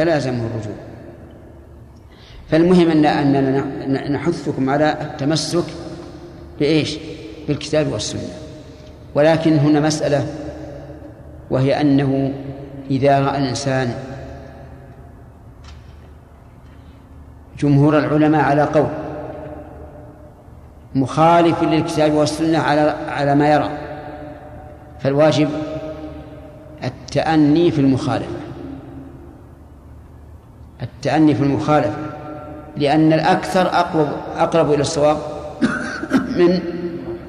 فلازمه الرجوع. فالمهم أن أننا نحثكم على التمسك بإيش؟ بالكتاب والسنة. ولكن هنا مسألة وهي أنه إذا رأى الإنسان جمهور العلماء على قول مخالف للكتاب والسنة على على ما يرى فالواجب التأني في المخالفة. التأني في المخالفة لأن الأكثر أقرب أقرب إلى الصواب من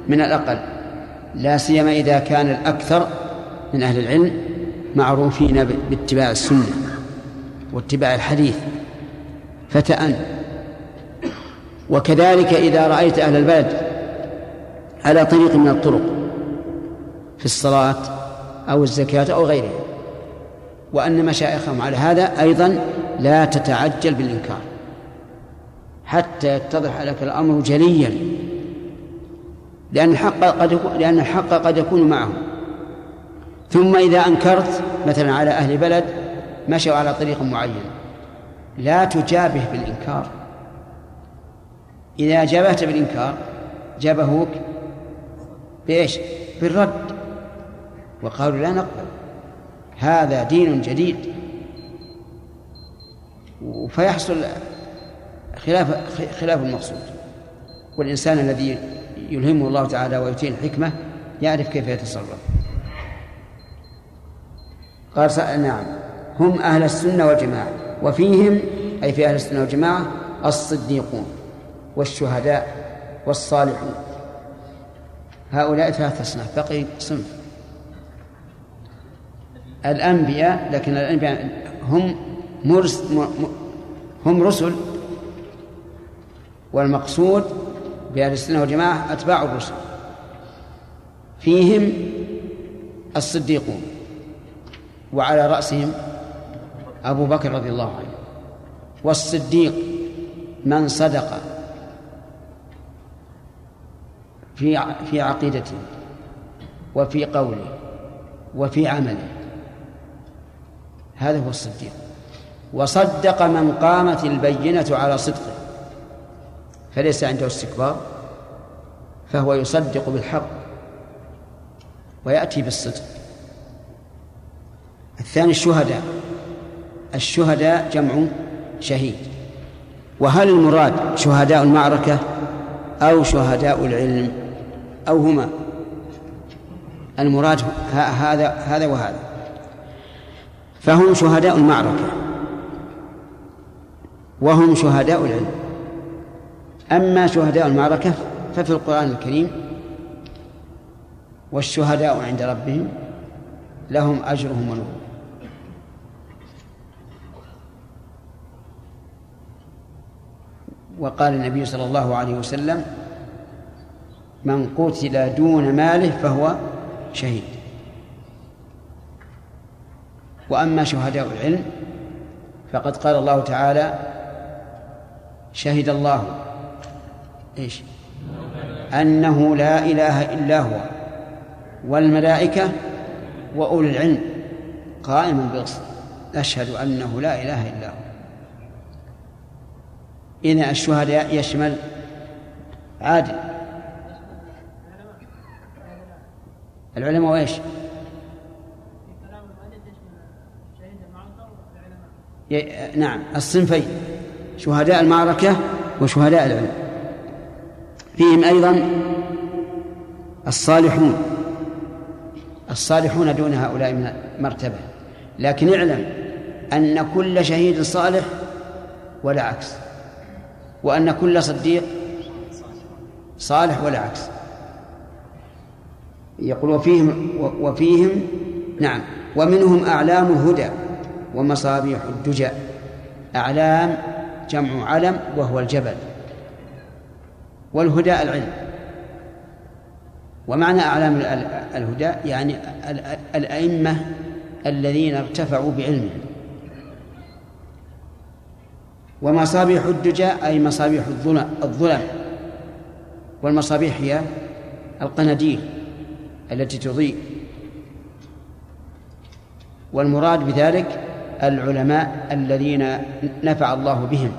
من الأقل لا سيما إذا كان الأكثر من أهل العلم معروفين باتباع السنة واتباع الحديث فتأن وكذلك إذا رأيت أهل البلد على طريق من الطرق في الصلاة أو الزكاة أو غيرها وأن مشايخهم على هذا أيضا لا تتعجل بالإنكار حتى يتضح لك الأمر جليا. لأن الحق قد لأن الحق قد يكون معهم ثم إذا أنكرت مثلا على أهل بلد مشوا على طريق معين. لا تجابه بالإنكار. إذا جابهت بالإنكار جابهوك بإيش؟ بالرد. وقالوا لا نقبل. هذا دين جديد. فيحصل خلاف خلاف المقصود. والإنسان الذي يلهمه الله تعالى ويؤتيه الحكمة يعرف كيف يتصرف. قال نعم. هم أهل السنة والجماعة. وفيهم أي في أهل السنة والجماعة الصديقون والشهداء والصالحون. هؤلاء ثلاثة أصناف. بقي صنف. الأنبياء لكن الأنبياء هم مرس هم رسل والمقصود بأهل السنة والجماعة أتباع الرسل. فيهم الصديقون وعلى رأسهم أبو بكر رضي الله عنه والصديق من صدق في في عقيدته وفي قوله وفي عمله. هذا هو الصديق. وصدق من قامت البينة على صدقه. فليس عنده استكبار فهو يصدق بالحق ويأتي بالصدق. الثاني الشهداء. الشهداء جمع شهيد. وهل المراد شهداء المعركة أو شهداء العلم؟ أو هما؟ المراد هذا هذا وهذا. فهم شهداء المعركة. وهم شهداء العلم. أما شهداء المعركة ففي القرآن الكريم والشهداء عند ربهم لهم أجرهم ونورهم وقال النبي صلى الله عليه وسلم من قتل دون ماله فهو شهيد. وأما شهداء العلم فقد قال الله تعالى شهد الله. إيش؟ أنه لا إله إلا هو. والملائكة وأولي العلم قائما بالقسط. أشهد أنه لا إله إلا هو. إذن الشهداء يشمل عادل. العلماء وإيش نعم الصنفين. شهداء المعركة وشهداء العلم. فيهم أيضا الصالحون. الصالحون دون هؤلاء من مرتبة لكن اعلم أن كل شهيد صالح ولا عكس. وأن كل صديق صالح ولا عكس. يقول وفيهم وفيهم نعم. ومنهم أعلام الهدى ومصابيح الدجى. أعلام جمع علم وهو الجبل. والهدى العلم. ومعنى أعلام الهدى يعني الأئمة الذين ارتفعوا بعلمهم. ومصابيح الدجى أي مصابيح الظلم. والمصابيح هي القناديل التي تضيء. والمراد بذلك العلماء الذين نفع الله بهم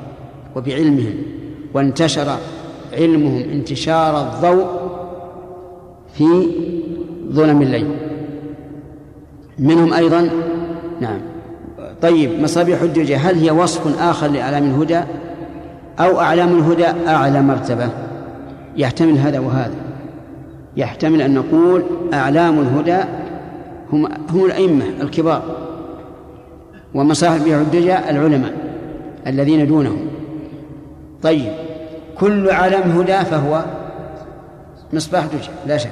وبعلمهم وانتشر علمهم انتشار الضوء في ظلم الليل. منهم أيضا نعم. طيب مصابيح الدجى هل هي وصف آخر لأعلام الهدى أو أعلام الهدى أعلى مرتبة؟ يحتمل هذا وهذا. يحتمل أن نقول أعلام الهدى هم هم الأئمة الكبار. ومصاحب الدجى العلماء الذين دونهم. طيب كل علم هدى فهو مصباح دجى لا شك.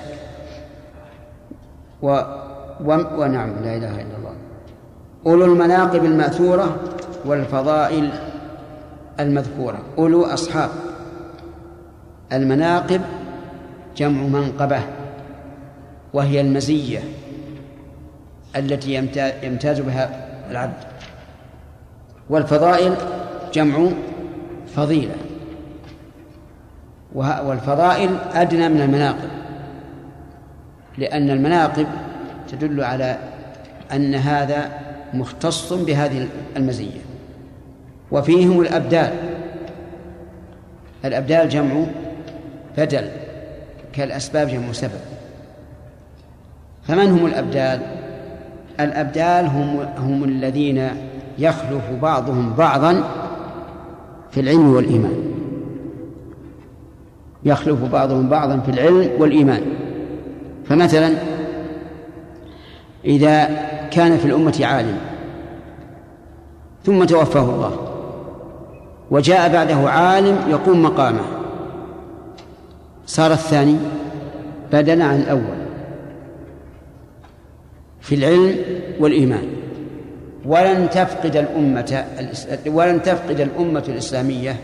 و... و... ونعم لا إله إلا الله. أولو المناقب المأثورة والفضائل المذكورة. أولو أصحاب المناقب جمع منقبة وهي المزية التي يمتاز بها العبد. والفضائل جمع فضيلة. والفضائل أدنى من المناقب لأن المناقب تدل على أن هذا مختص بهذه المزية. وفيهم الأبدال الأبدال جمع بدل كالأسباب جمع سبب. فمن هم الأبدال؟ الأبدال هم هم الذين يخلف بعضهم بعضا في العلم والإيمان. يخلف بعضهم بعضا في العلم والإيمان. فمثلا إذا كان في الأمة عالم ثم توفاه الله وجاء بعده عالم يقوم مقامه صار الثاني بدلا عن الأول في العلم والإيمان. ولن تفقد الأمة ولن تفقد الأمة الإسلامية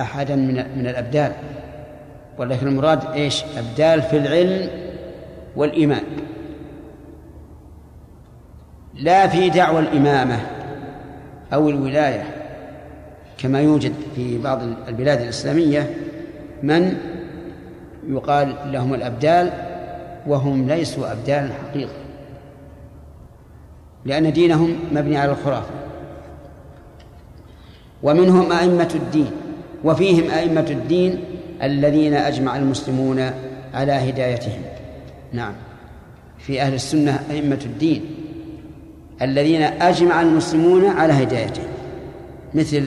أحدا من من الأبدال. ولكن المراد إيش؟ أبدال في العلم والإيمان. لا في دعوى الإمامة أو الولاية كما يوجد في بعض البلاد الإسلامية من يقال لهم الأبدال وهم ليسوا أبدال حقيقة. لأن دينهم مبني على الخرافة. ومنهم أئمة الدين وفيهم أئمة الدين الذين أجمع المسلمون على هدايتهم. نعم. في أهل السنة أئمة الدين الذين أجمع المسلمون على هدايتهم. مثل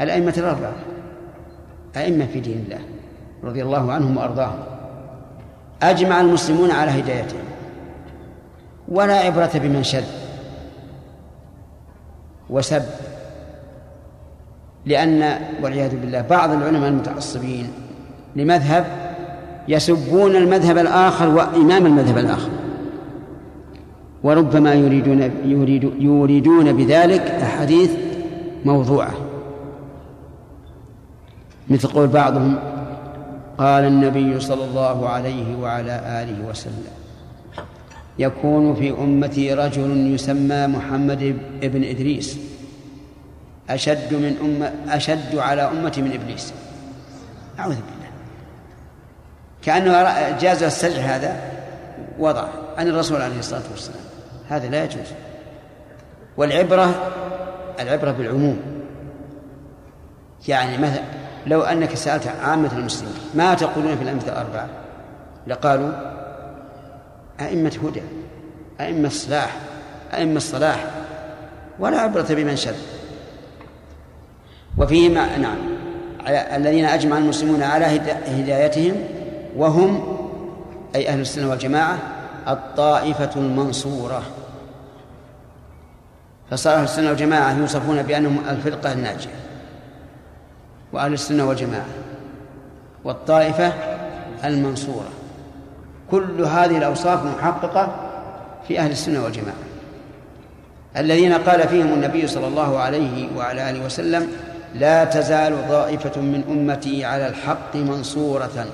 الأئمة الأربعة. أئمة في دين الله رضي الله عنهم وأرضاهم. أجمع المسلمون على هدايتهم. ولا عبرة بمن شذ وسب لأن والعياذ بالله بعض العلماء المتعصبين لمذهب يسبون المذهب الآخر وإمام المذهب الآخر وربما يريدون يريد يريدون بذلك أحاديث موضوعة. مثل قول بعضهم قال النبي صلى الله عليه وعلى آله وسلم يكون في أمتي رجل يسمى محمد بن إدريس. أشد من أمة أشد على أمتي من إبليس. أعوذ بالله. كأنه جاز السجع هذا وضع. عن الرسول عليه الصلاة والسلام. هذا لا يجوز. والعبرة العبرة بالعموم. يعني مثلا لو أنك سألت عامة المسلمين ما تقولون في الأمثلة الأربعة؟ لقالوا أئمة هدى أئمة صلاح أئمة الصلاح ولا عبرة بمن شذ. وفيهم نعم الذين أجمع المسلمون على هدايتهم وهم أي أهل السنة والجماعة الطائفة المنصورة. فصار أهل السنة والجماعة يوصفون بأنهم الفرقة الناجية وأهل السنة والجماعة والطائفة المنصورة. كل هذه الأوصاف محققة في أهل السنة والجماعة. الذين قال فيهم النبي صلى الله عليه وعلى آله وسلم لا تزال طائفة من أمتي على الحق منصورة.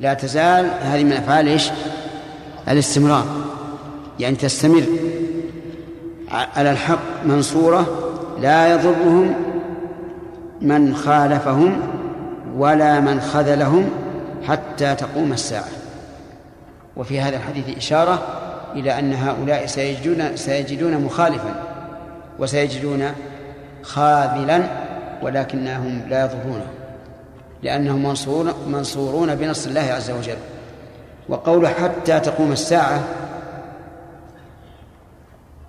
لا تزال هذه من أفعال إيش؟ الاستمرار. يعني تستمر على الحق منصورة لا يضرهم من خالفهم ولا من خذلهم حتى تقوم الساعة. وفي هذا الحديث إشارة إلى أن هؤلاء سيجدون سيجدون مخالفا وسيجدون خاذلا ولكنهم لا يضرونه لأنهم منصورون منصورون بنصر الله عز وجل. وقوله حتى تقوم الساعة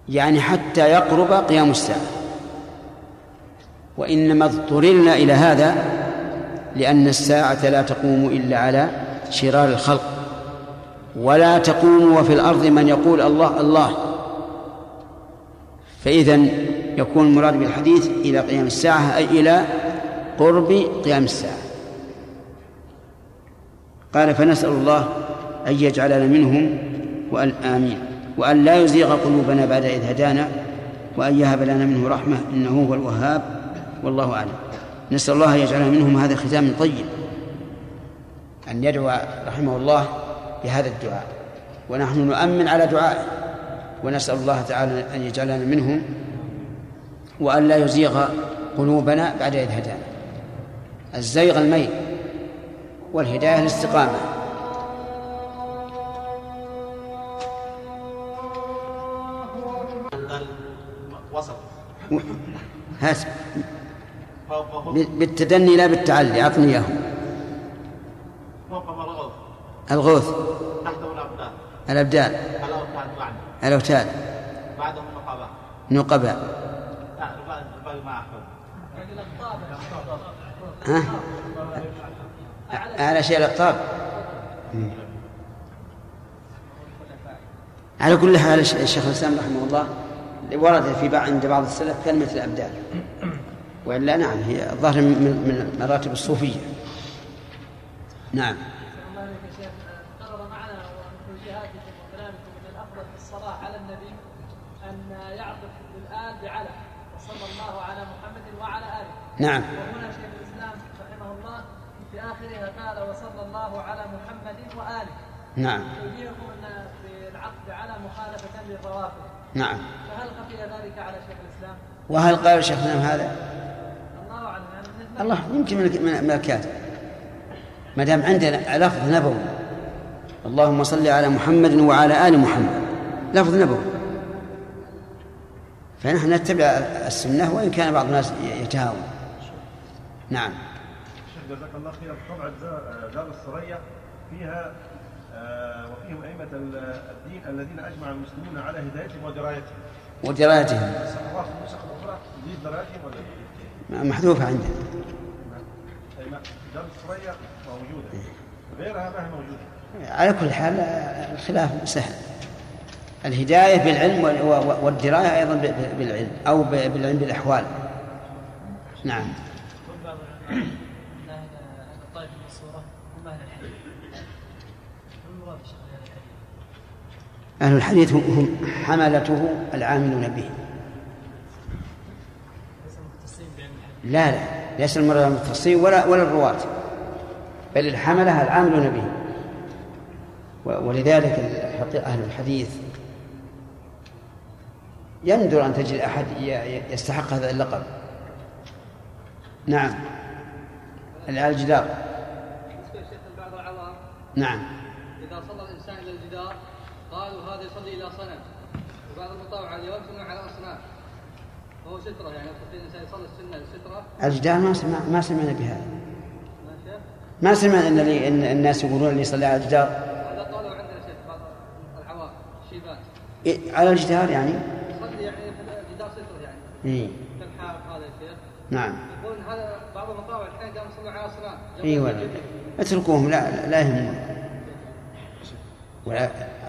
يعني حتى يقرب قيام الساعة. وإنما اضطررنا إلى هذا لأن الساعة لا تقوم إلا على شرار الخلق. ولا تقوم وفي الأرض من يقول الله الله. فإذا يكون المراد بالحديث إلى قيام الساعة أي إلى قرب قيام الساعة. قال فنسأل الله أن يجعلنا منهم وأن آمين وأن لا يزيغ قلوبنا بعد إذ هدانا وأن يهب لنا منه رحمة إنه هو الوهاب والله أعلم. نسأل الله أن يجعلنا منهم. هذا ختام طيب. أن يدعو رحمه الله بهذا الدعاء. ونحن نؤمن على دعائه. ونسأل الله تعالى أن يجعلنا منهم وأن لا يزيغ قلوبنا بعد إذ هدانا. الزيغ الميل والهداية الاستقامة. هات بالتدني لا بالتعلي أعطني إياه الغوث. تحته الأبدان. الأبدان الأوتاد. الأوتاد بعدهم نقباء نقباء ها؟ على شيء الأقطاب على كل حال الشيخ الإسلام رحمه الله ورد في بعض عند بعض السلف كلمة الأبدال وإلا نعم هي الظاهر من مراتب الصوفية. نعم على النبي أن يعطف بالآل بعلى وصلى الله على محمد وعلى آله نعم. وهنا شيخ الإسلام رحمه الله في آخرها قال وصلى الله على محمد وآله. نعم. يوجهكم أن في العقد على مخالفة للروافض. نعم. فهل خفي ذلك على شيخ الإسلام؟ وهل قال شيخ الإسلام هذا؟ الله أعلم. يعني الله يمكن من الكاتب. ما دام عندنا لفظ نبوي. اللهم صل على محمد وعلى آل محمد. لفظ نبوي. فنحن نتبع السنة وإن كان بعض الناس يتهاون. نعم. شيخ جزاك الله خير. طبعا دار السرية فيها آه، وفيهم أئمة الدين الذين أجمع المسلمون على هدايتهم ودرايتهم. ودرايتهم. محذوفة عندنا دار السرية موجودة. غيرها ما هي موجودة؟ على كل حال الخلاف سهل. الهداية بالعلم والدراية أيضا بالعلم أو بالعلم بالأحوال. نعم. أهل الحديث هم حملته العاملون به. لا لا ليس المراد المتصين ولا ولا الرواة. بل الحملة العاملون به. ولذلك أهل الحديث يندر أن تجد أحد يستحق هذا اللقب. نعم. الجدار نعم. إذا صلى الإنسان إلى الجدار قالوا هذا يصلي إلى صنم. وبعض المطاوع اليوم يصلون على أصنام. وهو سترة يعني الإنسان يصلي السنة سترة الجدار ما سمع ما سمعنا بهذا. ما سمعنا إن الناس يقولون اللي يصلي على الجدار. هذا قالوا عندنا شيخ بعض العوام الشيبان. إيه على الجدار يعني؟ إيه؟ هذا يا شيخ نعم يقول هذا بعض المطاوع الحين قاموا يصلون على إي اتركوهم لا لا يهمون.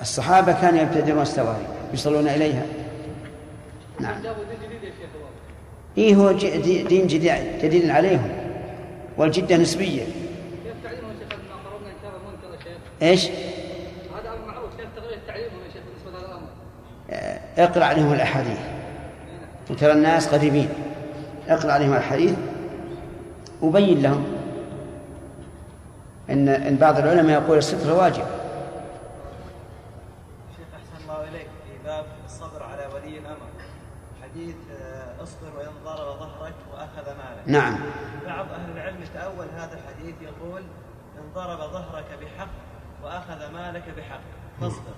الصحابة كانوا يبتدرون السواري يصلون إليها. نعم. إي هو دين جديد جديد عليهم. والجدة نسبية. إيش؟ هذا أمر معروف. كيف تغير تعليمهم يا شيخ بالنسبة لهذا الأمر؟ آه، اقرأ عليهم الأحاديث. وترى الناس قريبين اقرأ عليهم الحديث وبين لهم ان إن بعض العلماء يقول الستر واجب. شيخ أحسن الله إليك في باب الصبر على ولي الأمر حديث آه، اصبر وان ضرب ظهرك وأخذ مالك. نعم. بعض أهل العلم تاول هذا الحديث يقول ان ضرب ظهرك بحق وأخذ مالك بحق فاصبر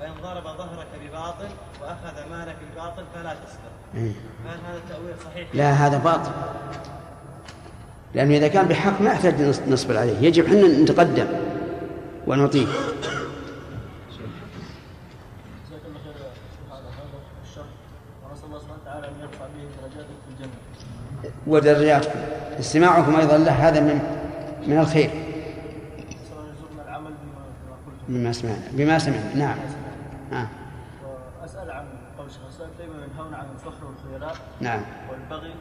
وإن ضرب ظهرك بباطل وأخذ مالك بباطل فلا تصبر إيه. هل هذا التأويل صحيح؟ لا هذا باطل لأنه إذا كان بحق ما يحتاج نصبر عليه يجب حنا نتقدم الجنه. ودرجاتكم استماعكم أيضا له هذا من من الخير. بما سمعنا. بما سمعنا. نعم. آه. وأسأل عن قول الشيخ دائما ينهون عن الفخر والخيلاء نعم والبغي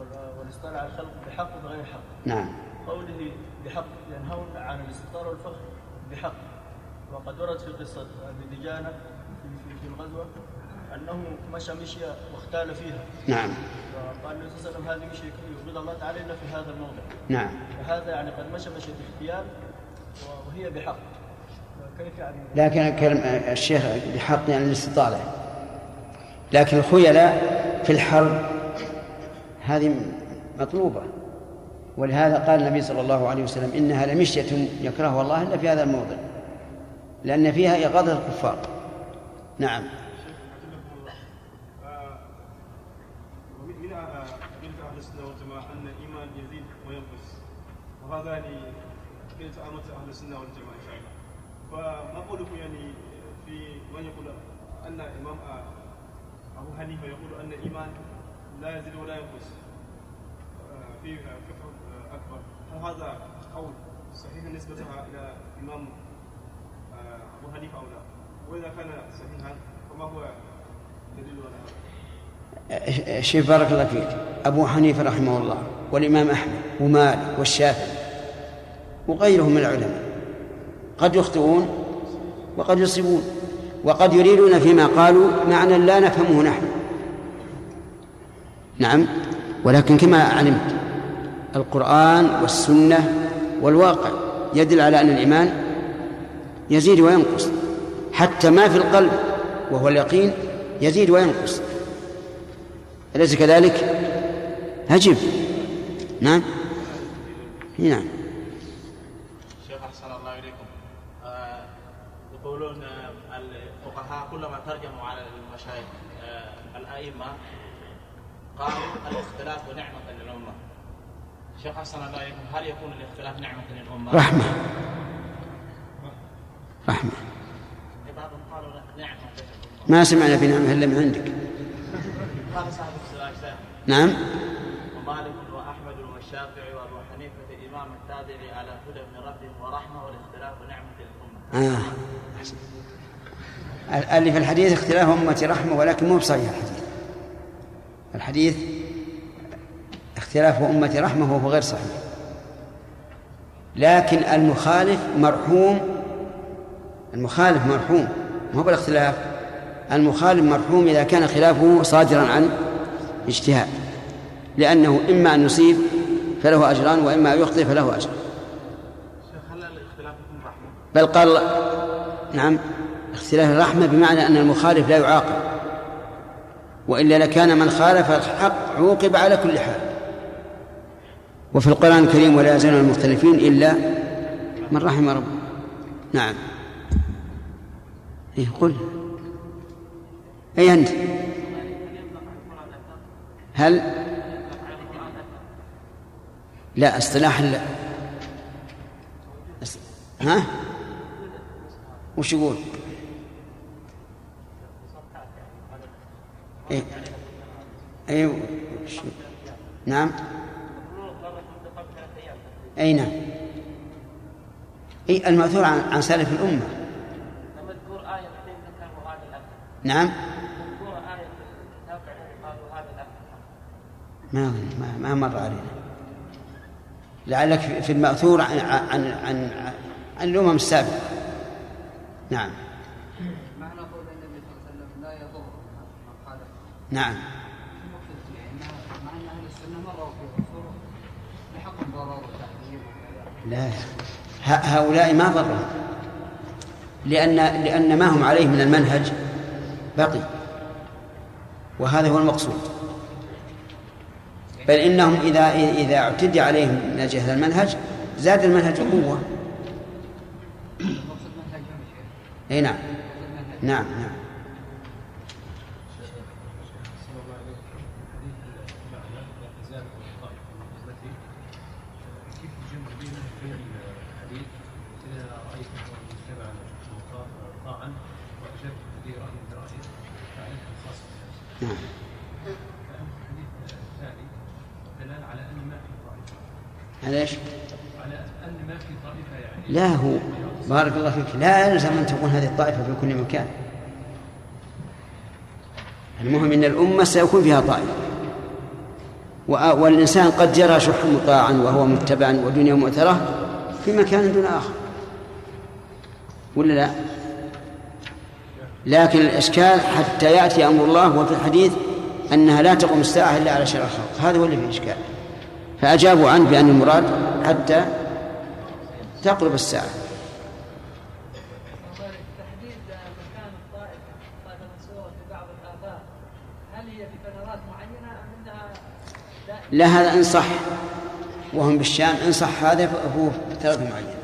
وال- والاستيلاء على الخلق بحق وبغير حق. نعم. قوله بحق ينهون عن الاستطار والفخر بحق. وقد ورد في قصة أبي دجانة في, الغزوة أنه مشى مشية واختال فيها. نعم. وقال النبي صلى الله عليه وسلم هذه مشية يبغض الله تعالى إلا في هذا الموضع. نعم. فهذا يعني قد مشى مشية اغتيال وهي بحق. كيف يعني؟ لكن كلم الشيخ بحق يعني الاستطالة. لكن الخيلاء في الحرب هذه مطلوبة. ولهذا قال النبي صلى الله عليه وسلم إنها لمشية يكرهها الله إلا في هذا الموضع لأن فيها إغاظة الكفار. نعم. من أدلة أهل السنة والجماعة أن الإيمان يزيد وينقص. وهذا يعني عقيدة أمة أهل السنة والجماعة إن شاء الله. فما قولكم يعني في من يقول أن الإمام أبو حنيفة يقول أن الإيمان لا يزيد ولا ينقص؟ آه، في كفر أكبر هل هذا قول صحيح نسبتها إلى الإمام آه، أبو حنيفة أو لا؟ وإذا كان صحيحا فما هو دليل على هذا؟ شيخ بارك الله فيك. أبو حنيفة رحمه الله والإمام أحمد ومالك والشافعي وغيرهم من العلماء قد يخطئون وقد يصيبون وقد يريدون فيما قالوا معنى لا نفهمه نحن. نعم. ولكن كما علمت القرآن والسنة والواقع. يدل على أن الإيمان يزيد وينقص. حتى ما في القلب وهو اليقين يزيد وينقص. أليس كذلك؟ أجب نعم. نعم. شيخ أحسن الله إليكم. آه، يقولون الفقهاء كلما ترجموا على المشايخ آه، الأئمة قالوا الاختلاف نعمة للأمة. شيخ احسن الله اليكم هل يكون الاختلاف نعمة للأمة؟ رحمة. رحمة. بعضهم قالوا نعمة ما سمعنا بنعمة إلا من عندك. قال صاحب السلاكسة نعم. ومالك وأحمد والشافعي وأبو حنيفة إمام التابع على هدى من ربهم ورحمة والاختلاف نعمة للأمة. آه. اللي في الحديث اختلاف أمتي رحمة ولكن مو بصحيح الحديث. الحديث اختلاف أمتي رحمة وهو غير صحيح. لكن المخالف مرحوم المخالف مرحوم ما هو بالاختلاف. المخالف مرحوم إذا كان خلافه صادرا عن اجتهاد لأنه إما أن يصيب فله أجران وإما أن يخطئ فله أجر؟ بل قال نعم اختلاف الرحمة بمعنى أن المخالف لا يعاقب وإلا لكان من خالف الحق عوقب على كل حال. وفي القرآن الكريم ولا يزالون المختلفين إلا من رحم ربه. نعم. إيه قل. أي أنت؟ هل؟ لا اصطلاح لا أص- ها؟ وش يقول؟ أي وش- نعم. أي نعم. أي المأثور عن, عن سلف الأمة. آية نعم. آية ما ما, ما مر علينا. لعلك في في المأثور عن عن عن, عن الأمم السابقة. نعم. معنى قول النبي صلى الله عليه وسلم لا يضر نعم المقصد فيه انها مع ان أهل السنة مروا في عصور لحق ضرر وتحذير وكذا لا. هؤلاء ما ضرهم لأن لأن ما هم عليه من المنهج بقي. وهذا هو المقصود. بل إنهم إذا إذا اعتدي عليهم من أجل هذا المنهج زاد المنهج قوة أي نعم. نعم نعم صلى الله عليه وسلم حديث المعنى لا تزال طائفة من أمتي كيف تجمع بين بين الحديث إذا رأيت من اتبع طاعا وأجبت به رأي برأي فعليك الخاص نعم الحديث الثاني دلالة على أن ما في طائفة على إيش؟ على أن ما في طائفة يعني لا هو بارك الله فيك لا يلزم أن تكون هذه الطائفة في كل مكان. المهم إن الأمة سيكون فيها طائفة. والإنسان قد يرى شح مطاعا وهو متبعا ودنيا مؤثرة في مكان دون آخر. ولا لا؟ لكن الإشكال حتى يأتي أمر الله وفي الحديث أنها لا تقوم الساعة إلا على شر الخلق. هذا هو اللي فيه اشكال فأجابوا عنه بأن المراد حتى تقرب دائما لا هذا إن صح. وهم بالشام إن صح هذا فهو فترة معينة.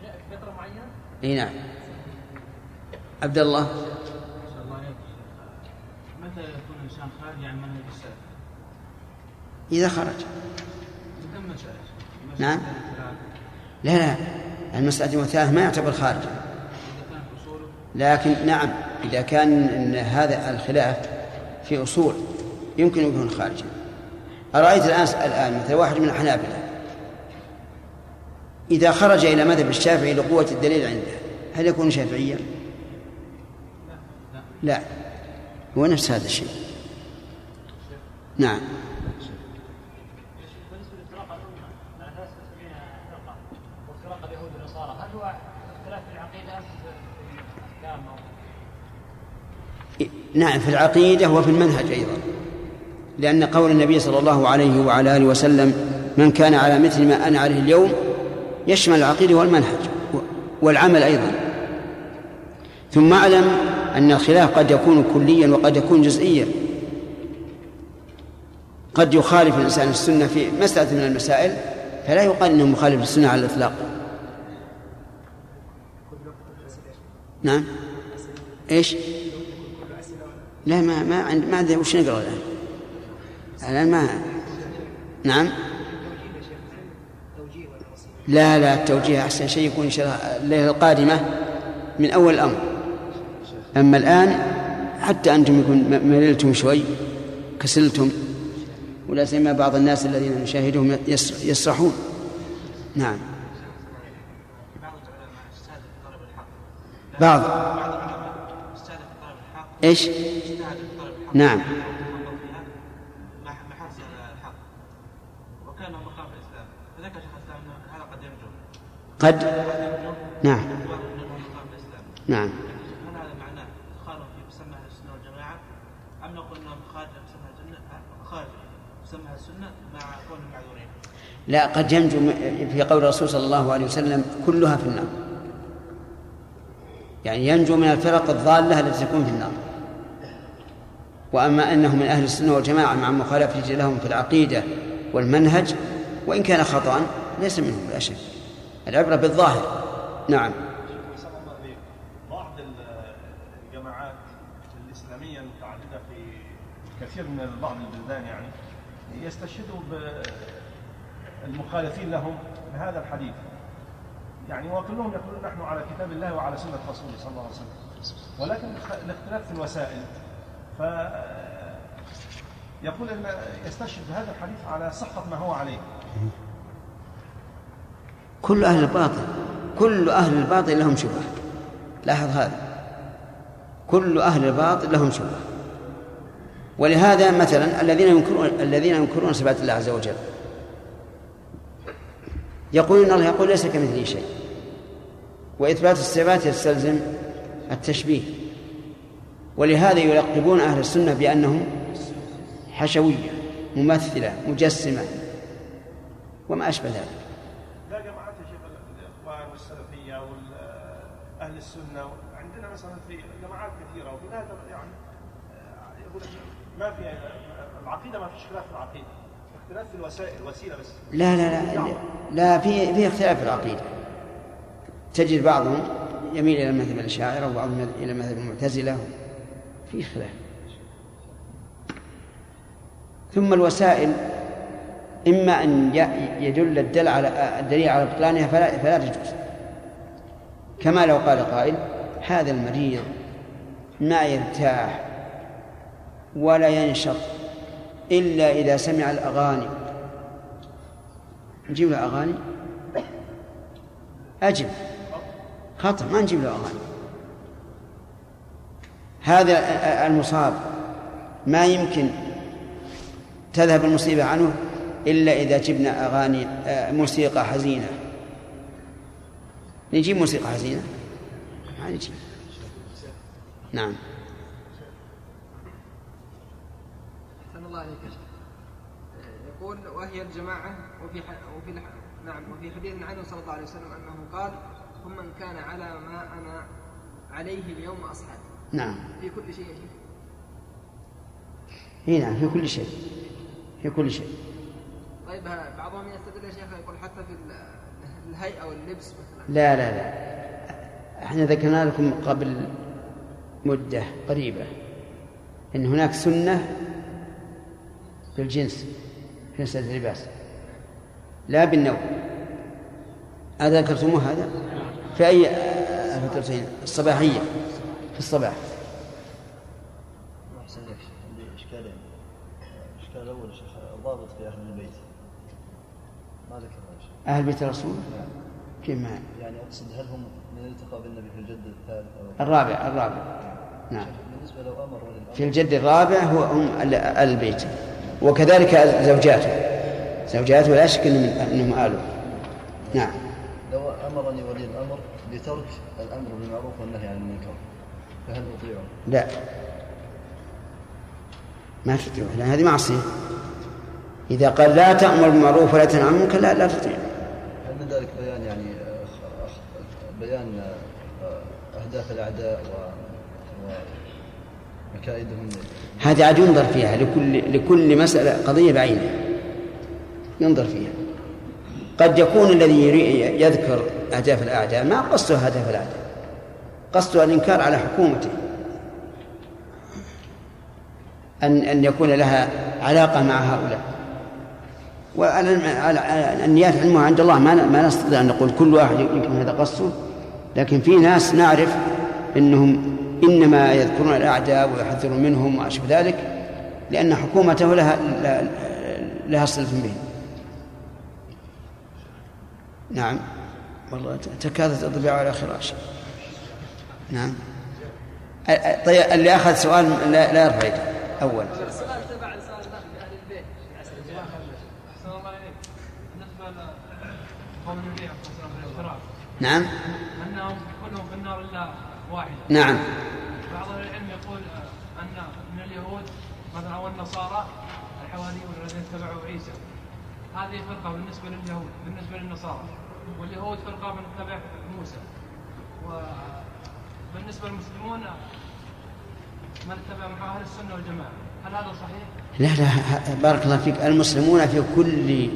في فترة معينة؟ إي نعم. عبد الله صلى الله عليه وسلم. متى يكون الانسان خارج عن منهج السلف؟ إذا خرج؟ نعم. لا لا. المسألة والثلاث ما يعتبر خارجا. لكن نعم إذا كان هذا الخلاف في أصول يمكن أن يكون خارجا. أرأيت الآن الآن مثل واحد من الحنابلة. إذا خرج إلى مذهب الشافعي لقوة الدليل عنده هل يكون شافعيا؟ لا. هو نفس هذا الشيء. نعم بالنسبة لفرق الامه مع 73 فرقه وفرق اليهود والنصارى هل هو اختلاف في العقيده ام في الاحكام أو نعم في العقيدة وفي المنهج أيضا. لأن قول النبي صلى الله عليه وعلى آله وسلم من كان على مثل ما أنا عليه اليوم يشمل العقيدة والمنهج والعمل أيضا. ثم أعلم أن الخلاف قد يكون كليا وقد يكون جزئيا. قد يخالف الإنسان السنة في مسألة من المسائل فلا يقال أنه مخالف للسنة على الإطلاق. نعم؟ إيش؟ لا ما ما عند ما أدري وش نقرأ الآن. الآن ما نعم؟ لا لا التوجيه أحسن شيء يكون الليلة القادمة من أول الأمر. أما الآن حتى أنتم يكون مللتم شوي كسلتم ولا سيما بعض الناس الذين نشاهدهم يس- يسرحون نعم. بعض إيش؟ نعم. قد؟ نعم. نعم. لا قد ينجو في قول الرسول صلى الله عليه وسلم كلها في النار. يعني ينجو من الفرق الضالة التي تكون في النار. وأما أنه من أهل السنة والجماعة مع مخالفته لهم في العقيدة والمنهج وإن كان خطأ ليس منهم لا شك. العبرة بالظاهر. نعم. بعض ال- الجماعات الإسلامية المتعددة في كثير من بعض البلدان يعني يستشهدوا بالمخالفين لهم بهذا الحديث. يعني وكلهم يقولون نحن على كتاب الله وعلى سنة رسوله صلى الله عليه وسلم. ولكن الاختلاف في الوسائل ف يقول إن يستشهد بهذا الحديث على صحة ما هو عليه. كل أهل الباطل كل أهل الباطل لهم شبهة. لاحظ هذا. كل أهل الباطل لهم شبهة. ولهذا مثلا الذين ينكرون الذين ينكرون صفات الله عز وجل. يقولون الله يقول ليس كمثله شيء. وإثبات الصفات يستلزم التشبيه. ولهذا يلقبون أهل السنة بأنهم حشوية ممثلة مجسمة وما أشبه ذلك. لا جماعات شيخ الأخوان والسلفية واهل السنة عندنا مثلا في جماعات كثيرة وكلها تبع- يعني آه، ما في العقيدة ما فيش خلاف في العقيدة اختلاف في الوسائل الوسيله بس. لا لا لا لا في في اختلاف في العقيدة. تجد بعضهم يميل إلى مذهب الأشاعرة وبعضهم إلى مذهب المعتزلة في خلاف. ثم الوسائل إما أن يدل الدل على الدليل على بطلانها فلا فلا تجوز. كما لو قال قائل هذا المريض ما يرتاح ولا ينشط إلا إذا سمع الأغاني. نجيب له أغاني؟ أجب. خطأ ما نجيب له أغاني. هذا المصاب ما يمكن تذهب المصيبة عنه إلا إذا جبنا أغاني موسيقى حزينة نجيب موسيقى حزينة ما نجيب نعم أحسن الله عليك شيخ يقول وهي الجماعة وفي. وفي. نعم وفي حديث عنه صلى الله عليه وسلم أنه قال هم من كان على ما أنا عليه اليوم أصحابي نعم. في كل شيء يا شيخ. اي نعم في كل شيء. في كل شيء. طيب بعضهم يستدل يا شيخ يقول حتى في ال- الهيئة واللبس مثلا. لا لا لا. إحنا ذكرنا لكم قبل مدة قريبة إن هناك سنة في الجنس في مسألة اللباس. لا بالنوم. هذا ذكرتموه هذا؟ في أي فترتين الصباحية. في الصباح. أحسن لك. عندي إشكالين. الإشكال الأول يا شيخ الضابط في أهل البيت. ما ذكر أهل بيت الرسول؟ كيف ما؟ يعني أقصد هل هم من التقى بالنبي في الجد الثالث أو الرابع؟ الرابع نعم. بالنسبة لو أمر في الجد الرابع هو هم البيت. وكذلك زوجاته. زوجاته لا شك إنهم آله نعم. لو أمرني ولي الأمر بترك الأمر بالمعروف والنهي عن المنكر. فهل أطيعه؟ لا. ما تطيعه. لأن هذه معصية. إذا قال لا تأمر بالمعروف ولا تنهى عن المنكر لا لا تطيع هل من ذلك بيان يعني بيان آه، أهداف الأعداء و ومكائدهم هذه عاد ينظر فيها لكل لكل مسألة قضية بعينها ينظر فيها. قد يكون الذي يذكر أهداف الأعداء ما قصده أهداف الأعداء. قصده الإنكار على حكومته. أن أن يكون لها علاقة مع هؤلاء. والنيات علمها عند الله. ما ما نستطيع أن نقول كل واحد يمكن هذا قصده. لكن في ناس نعرف أنهم إنما يذكرون الأعداء ويحذرون منهم وما أشبه ذلك لأن حكومته لها لها- صلة بهم. نعم. والله تكادت الضباع على خراش نعم. طيب اللي أخذ سؤال لا, لا يرفع يده الافتراء نعم. أنهم كلهم في النار إلا واحدة نعم. بعض العلم يقول آه، أن من اليهود مثلا أو النصارى الحواريون الذين اتبعوا عيسى. هذه فرقة بالنسبة لليهود بالنسبة للنصارى. واليهود فرقة من اتبع موسى. وبالنسبه للمسلمون من اتبع أهل السنة والجماعة. هل هذا صحيح؟ لا لا بارك الله فيك. المسلمون في كل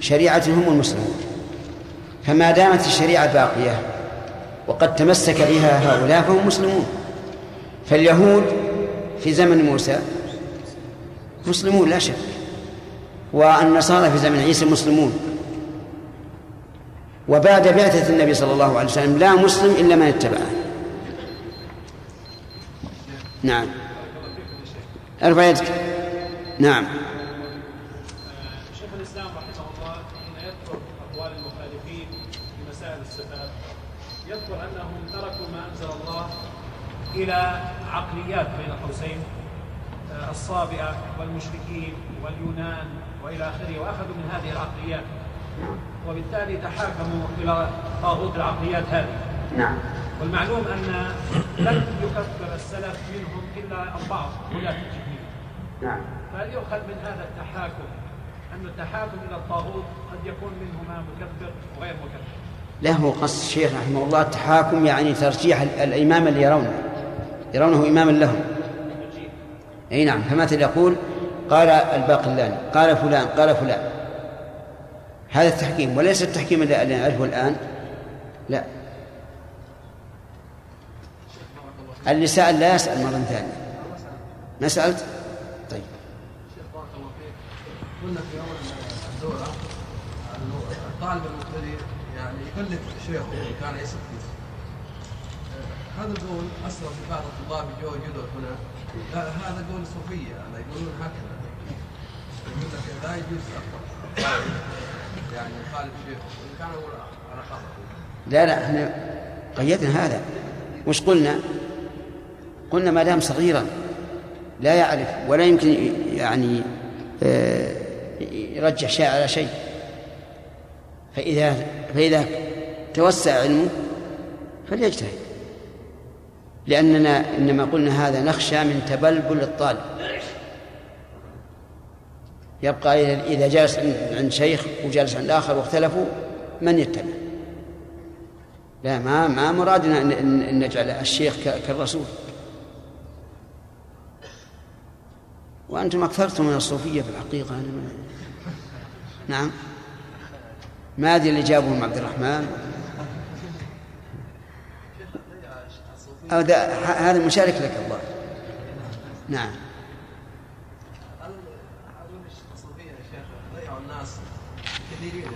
شريعة هم المسلمون. فما دامت الشريعة باقية وقد تمسك بها هؤلاء فهم مسلمون. فاليهود في زمن موسى مسلمون لا شك. والنصارى في زمن عيسى مسلمون. وبعد بعثة النبي صلى الله عليه وسلم لا مسلم إلا من اتبعه. نعم. ارفع يدك نعم. شيخ الإسلام رحمه الله حين يذكر أقوال المخالفين في مسائل الصفات يذكر أنهم تركوا ما أنزل الله إلى عقليات بين قوسين آه، الصابئة والمشركين واليونان وإلى آخره وأخذوا من هذه العقليات وبالتالي تحاكموا إلى طاغوت العقليات هذه. نعم. والمعلوم أن لم يكفر السلف منهم إلا البعض ولاة الجهميه نعم. فهل يؤخذ من هذا التحاكم أن التحاكم إلى الطاغوت قد يكون منهما مكفر وغير مكفر. له قصد الشيخ رحمه الله التحاكم يعني ترجيح ال- الإمام اللي يرونه يرونه إماما لهم أي نعم. فمثل يقول قال الباقلاني قال فلان قال فلان. هذا التحكيم وليس التحكيم اللي نعرفه الآن. لا. اللي سأل لا يسأل مرة ثانية ما سألت؟ طيب شيخ بارك الله فيك قلنا في اول الدوره انه الطالب المبتدئ يعني يقلد شيخه كان يثق فيه. هذا القول اثر في بعض الطلاب جو جدد هنا هذا قول الصوفية يعني يقولون هكذا يقول لك لا يجوز يعني يخالف شيخه وان كان هو على خطا لا لا إحنا قيدنا هذا وش قلنا؟ قلنا ما دام صغيرا لا يعرف ولا يمكن يعني آه، يرجح شيء على شيء. فإذا فإذا توسع علمه فليجتهد. لأننا إنما قلنا هذا نخشى من تبلبل الطالب. يبقى إذا جلس عند شيخ وجلس عند آخر واختلفوا من يتبع؟ لا ما ما مرادنا أن نجعل الشيخ كالرسول. وأنتم أكثرتم من الصوفية في الحقيقة. نعم ما أدري اللي جابهم عبد الرحمن هذا هذا مشارك لك الله نعم كثيرين يعني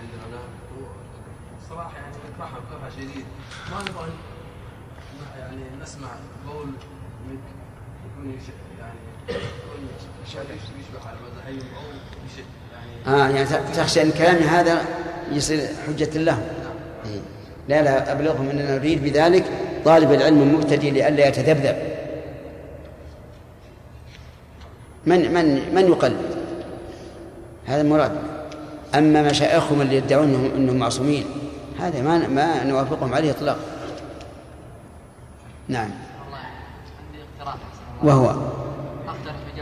كره شديد ما نبغى يعني نسمع قول منك يكون يعني آه يعني تخشى أن كلامي هذا يصير حجة لهم إيه. لا لا أبلغهم أننا نريد بذلك طالب العلم المبتدئ لئلا يتذبذب. من من من يقلد؟ هذا المراد أما مشايخهم اللي يدعون أنهم, إنهم معصومين هذا ما ما نوافقهم عليه إطلاقا. نعم. وهو؟ اقترح في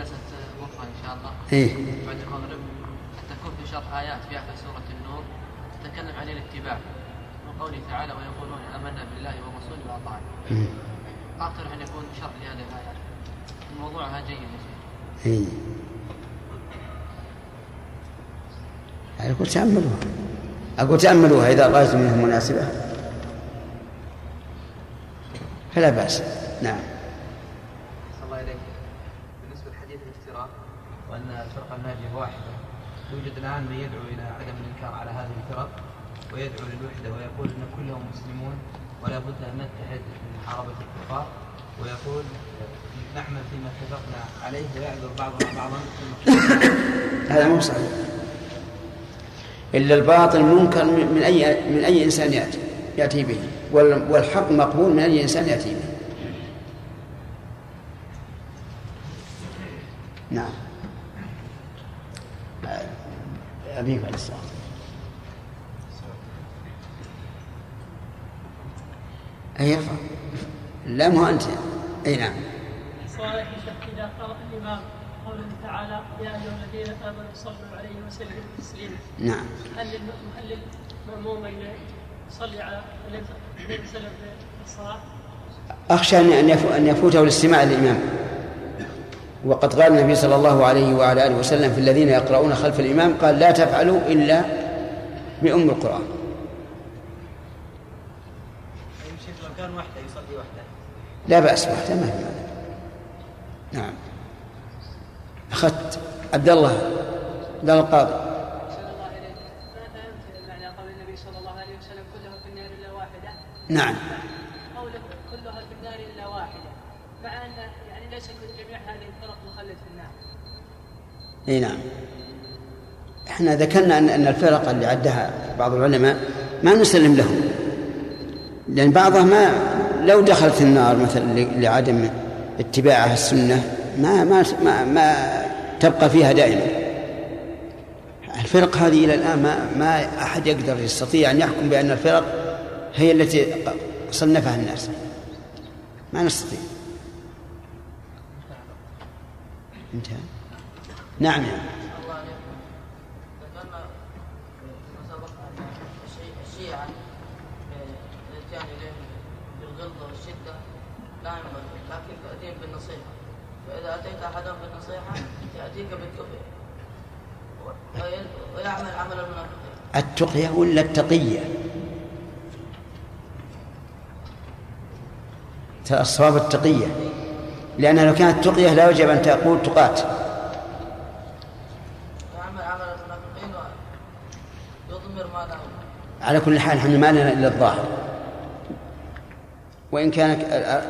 إن شاء الله. إيه؟ بعد المغرب ان تكون في شرح آيات في آخر سورة النور. تتكلم عن الاتباع. من قوله تعالى ويقولون آمنا بالله ورسوله واطعنا. اقترح أن يكون شرح لهذه الآيات. موضوعها جيد يا شيخ. إيه. أقول تأملوها أقول تأملوها إذا رأيتم منها مناسبة. فلا بأس. نعم صلى الله إليك بالنسبة لحديث الافتراء وأن الفرقة الناجية واحدة. يوجد الآن من يدعو إلى عدم الإنكار على هذه الفرق ويدعو للوحدة ويقول أن كلهم مسلمون ولا بد أن نتحد لمحاربة الكفار ويقول نعمل فيما اتفقنا عليه ويعذر بعضنا بعضا هذا مو صحيح. إلا الباطل منكر من أي من أي إنسان يأتي يأتي به وال- والحق مقبول من أي إنسان يأتي به. أبيك عليه الصلاة أي ارفع لا مو أنت. أي نعم. شيخ اذا قرأ الإمام قوله تعالى يا أيها الذين آمنوا صلوا عليه وسلموا تسليما. نعم. هل هل للمأموم أن يصلي على النبي صلى الله عليه وسلم في الصلاة؟ أخشى أن أن أن يفوته الاستماع للإمام. وقد قال النبي صلى الله عليه وعلى آله وسلم في الذين يقرؤون خلف الإمام قال لا تفعلوا إلا بأم القرآن. لا بأس وحده ما في نعم. أخذت عبد الله عبد الله القاضي ماذا يمثل معنى قول النبي صلى الله عليه وسلم كلها في النار الا واحدة؟ نعم قوله كلها في النار الا واحدة مع ان يعني ليس كل جميع هذه الفرق مخلد في النار. إي نعم. إحنا ذكرنا ان أن الفرق اللي عدها بعض العلماء ما نسلم لهم. لأن بعضها ما لو دخلت النار مثلا لعدم اتباعها السنة ما ما ما, ما تبقى فيها دائما. الفرق هذه إلى الآن ما ما أحد يقدر يستطيع أن يحكم بأن الفرق هي التي صنفها الناس. ما نستطيع. انتهى. نعم. يعني. احدهم بالنصيحه ياتيك بالتقيه وي- ويعمل التقية ولا التقية؟ الصواب التقية. لأن لو كانت تقية لا يجب أن تقول تقات يعمل عمل المنافقين ويضمر ما له على كل حال إحنا ما لنا إلا الظاهر. وإن كان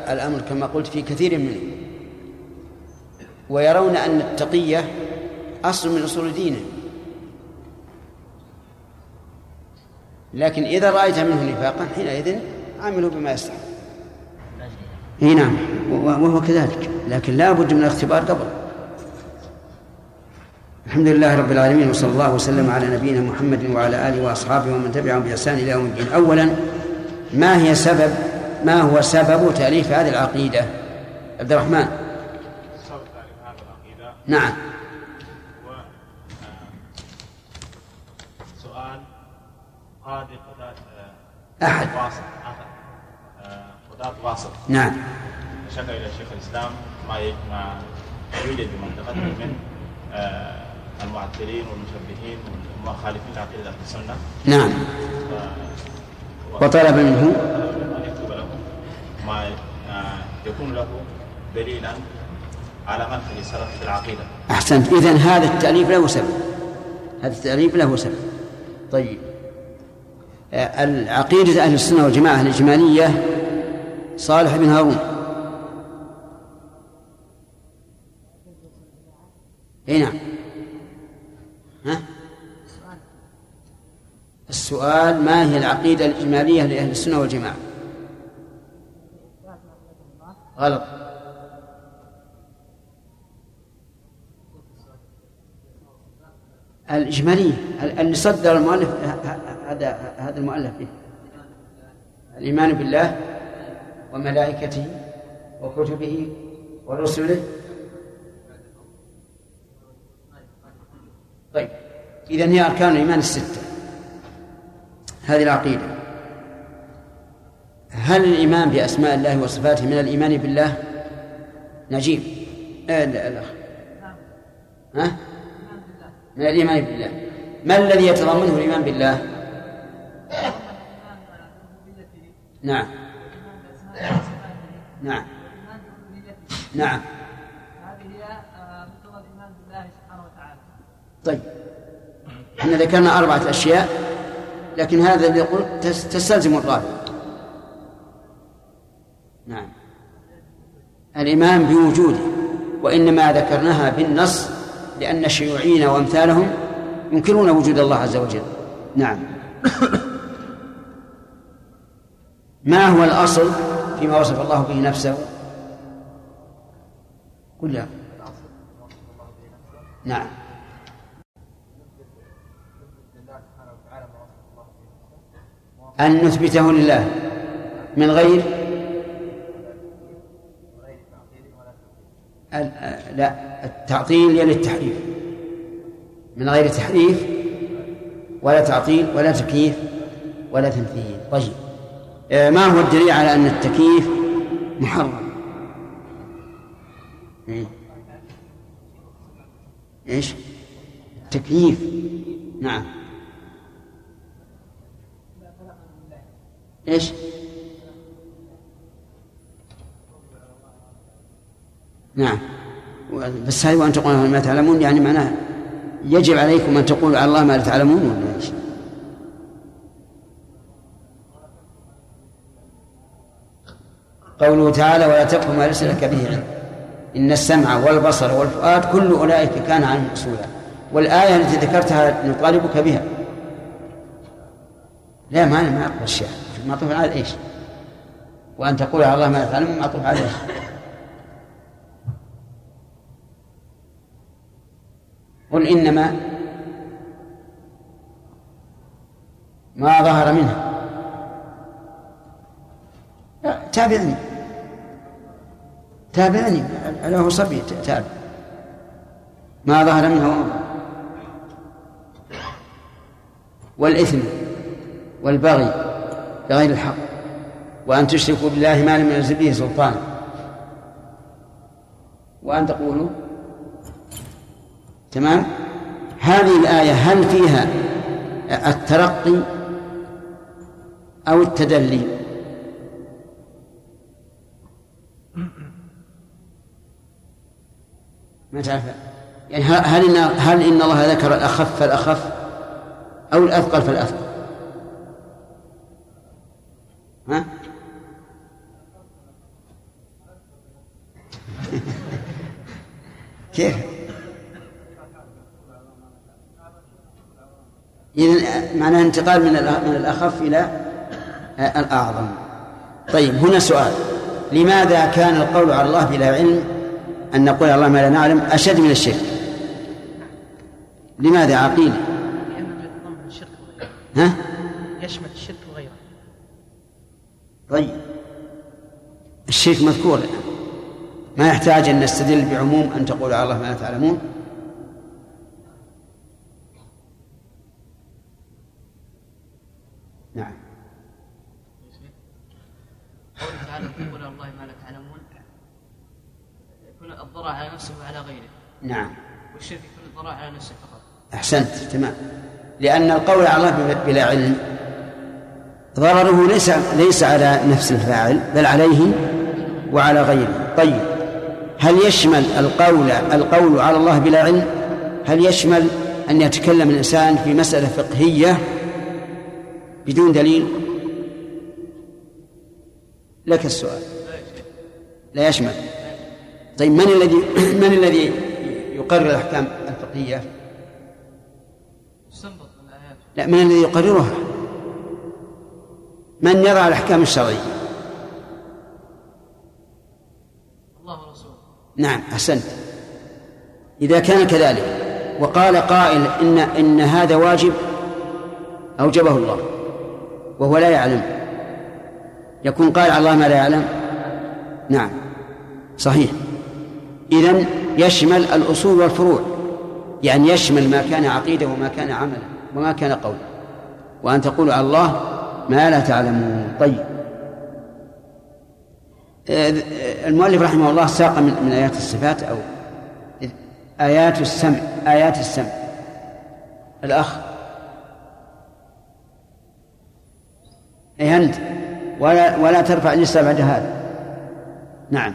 الأمر كما قلت في كثير منه. ويرون أن التقية أصل من أصول دينه. لكن إذا رأيت منه نفاقا حينئذ عامله بما يستحق. إي نعم وهو كذلك. لكن لا بد من الاختبار قبل. الحمد لله رب العالمين وصلى الله وسلم على نبينا محمد وعلى آله وأصحابه ومن تبعهم بإحسان إلى يوم الدين. اولا ما هي سبب ما هو سبب تأليف هذه العقيدة؟ عبد الرحمن. سبب تعريف هذا العقيدة نعم. هو سؤال قاضي قضاة أحد. واصل أحد آه، قضاة واصل. نعم. شكا إلى شيخ الإسلام ما ي- ما يوجد بمنطقته من آه، المعطلين والمشبهين والمخالفين لعقيدة أهل السنة. نعم. وطلب منه؟ أن يكتب له ما آه، يكون له دليلا على منهج السلف في العقيدة. أحسنت. اذا هذا التأليف له سبب. هذا التأليف له سبب. طيب. آه، العقيدة أهل السنة والجماعة الإجمالية صالح بن هارون. إي نعم. ها؟ السؤال ما هي العقيدة الإجمالية لأهل السنة والجماعة؟ غلط. الإجمالية اللي صدر المؤلف هذا هذا المؤلف به الإيمان بالله وملائكته وكتبه ورسله طيب. إذا هي أركان الإيمان الستة. هذه العقيدة. هل الإيمان بأسماء الله وصفاته من الإيمان بالله؟ نجيب. آه لا الأخ ها؟ من الإيمان بالله. ما الذي يتضمنه الإيمان بالله؟ نعم. نعم. نعم هذه هي مقتضى الايمان بالله سبحانه وتعالى طيب. إحنا ذكرنا أربعة أشياء لكن هذا اللي تس- تستلزم الرابع. نعم. الإيمان بوجوده وإنما ذكرناها بالنص لأن الشيوعيين وأمثالهم ينكرون وجود الله عز وجل. نعم. ما هو الأصل فيما وصف الله به نفسه؟ قل نعم. أن نثبته لله. من غير؟ لا التعطيل يعني التحريف. من غير تحريف ولا تعطيل ولا تكييف ولا تمثيل طيب. ما هو الدليل على أن التكييف محرم؟ إيه؟ إيش؟ تكييف نعم. إيش؟ نعم. بس هذه وان تقولوا ما تعلمون؟ يعني معناه يجب عليكم أن تقولوا على الله ما لا تعلمون ولا إيش؟ قوله تعالى ولا تقف ما ليس لك به علم. إن السمع والبصر والفؤاد كل أولئك كان عنه مسؤولا. والآية التي ذكرتها نطالبك بها. لا ما ما أقبل الشيء معطوف على إيش؟ وأن تقول على الله ما لا تعلم معطوف على إيش؟ قل إنما ما ظهر منها تابعني. تابعني. له صبي تابع ما ظهر منها وما. والإثم والبغي. بغير الحق. وأن تشركوا بالله ما لم ينزل به سلطان. وأن تقولوا تمام؟ هذه الآية هل فيها الترقي أو التدلي؟ ما تعرف؟ يعني هل إن هل إن الله ذكر الأخف فالأخف أو الأثقل فالأثقل؟ ها؟ كيف؟ إذا معناه انتقال من من الأخف إلى الأعظم طيب هنا سؤال لماذا كان القول على الله بلا علم أن نقول على الله ما لا نعلم أشد من الشرك لماذا عقيل ها؟ يشمل الشرك وغيره طيب. الشرك مذكور ما يحتاج أن نستدل بعموم أن تقول على الله ما لا تعلمون. نعم. قوله تعالى تقول على الله ما لا تعلمون يكون الضرر على نفسه وعلى غيره. نعم. والشرك يكون الضرر على نفسه فقط. أحسنت. تمام. لأن القول على الله بلا علم ضرره ليس ليس على نفس الفاعل بل عليه وعلى غيره. طيب هل يشمل القول القول على الله بلا علم؟ هل يشمل أن يتكلم الإنسان في مسألة فقهية بدون دليل؟ لك السؤال. لا يشمل. طيب من الذي من الذي يقرر الأحكام الفقهية؟ لا من الذي يقررها؟ من يضع الأحكام الشرعية. الله ورسوله. نعم أحسنت. إذا كان كذلك وقال قائل إن إن هذا واجب أوجبه الله وهو لا يعلم. يكون قال على الله ما لا يعلم؟ نعم. صحيح. إذن يشمل الأصول والفروع. يعني يشمل ما كان عقيدة وما كان عملا وما كان قولا. وأن تقول على الله ما لا تعلمون. طيب. المؤلف رحمه الله ساق من, من آيات الصفات أو آيات السمع آيات السمع. الأخ. أي أنت. ولا ولا ترفع لسه بعد هذا. نعم.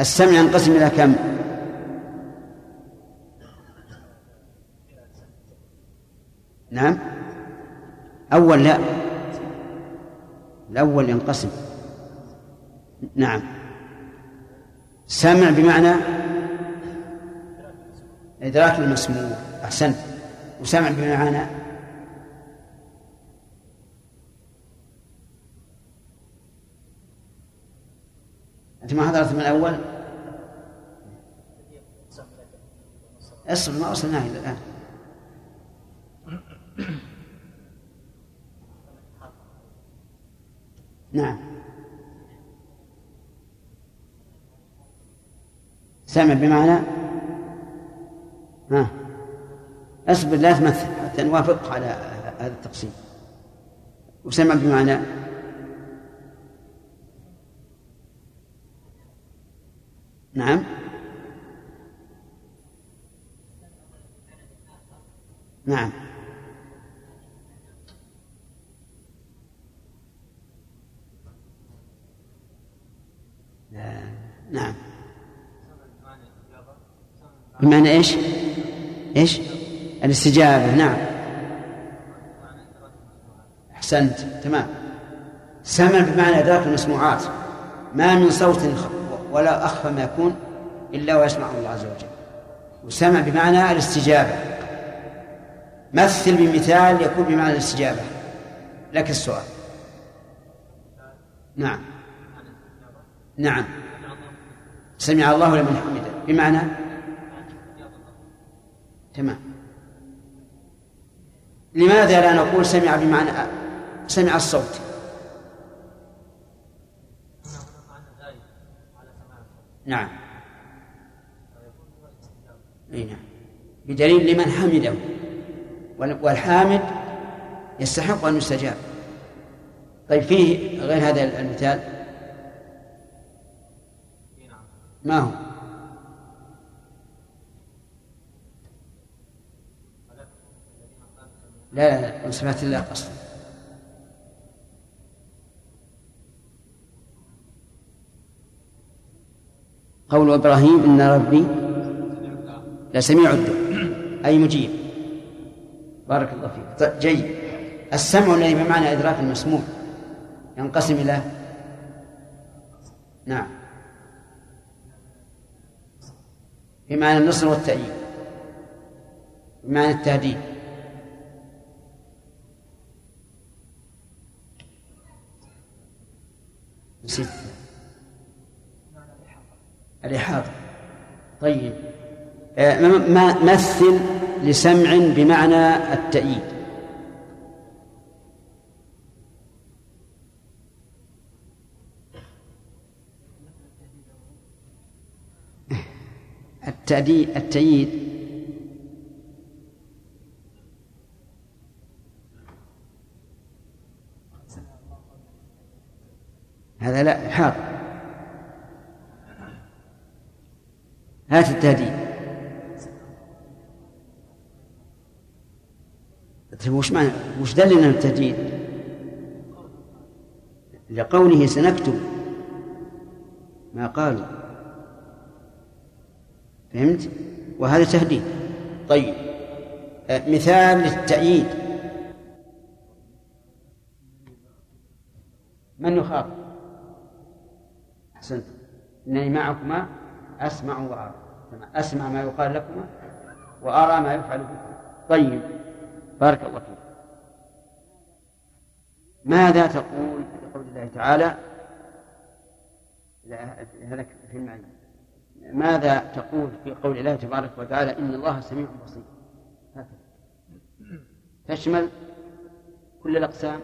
السمع ينقسم إلى كم؟ نعم. أول لا. الأول ينقسم. نعم. سمع بمعنى إدراك المسموع. أحسنت وسمع بمعنى أنت ما حضرت من الأول؟ اصبر ما وصلنا إلى الآن. نعم. سمع بمعنى؟ ها. اصبر لا تمثل حتى نوافق على هذا التقسيم. وسمع بمعنى؟ نعم. نعم. بمعنى إيش؟ إيش؟ الاستجابة نعم. أحسنت تمام. سمع بمعنى إدراك المسموعات. ما من صوت ولا أخفى ما يكون إلا ويسمعه الله عز وجل. وسمع بمعنى الاستجابة. مثل بمثال يكون بمعنى الاستجابة. لك السؤال. نعم. نعم. سمع الله لمن حمده. بمعنى تمام. لماذا لا نقول سمع بمعنى سمع الصوت؟ نعم. إي نعم. بدليل لمن حمده. والحامد يستحق أن يستجاب. طيب فيه غير هذا المثال؟ ما هو؟ لا لا لا من صفات الله أصلا قول إبراهيم إن ربي لا سميع الدعاء أي مجيب. بارك الله فيك. طيب جيد. السمع الذي بمعنى إدراك المسموع. ينقسم إلى نعم. بمعنى النصر والتأييد. بمعنى التهديد. نسيت. الإحاطة. طيب. آه، ما مثل لسمع بمعنى التأييد. التأدي التأييد هذا لا إحاط هات التهديد طيب وش معنى وش دلنا التهديد؟ لقوله سنكتب ما قالوا فهمت؟ وهذا تهديد طيب آه، مثال للتأييد من يخاف؟ أحسنت إنني معكما أسمع وأرى. أسمع ما يقال لكما وأرى ما يفعل بكم طيب. بارك الله فيك. ماذا تقول في قول الله تعالى؟ هذا في المعنى ماذا تقول في قول الله تبارك وتعالى؟ إن الله سميع بصير. هكذا. تشمل كل الأقسام؟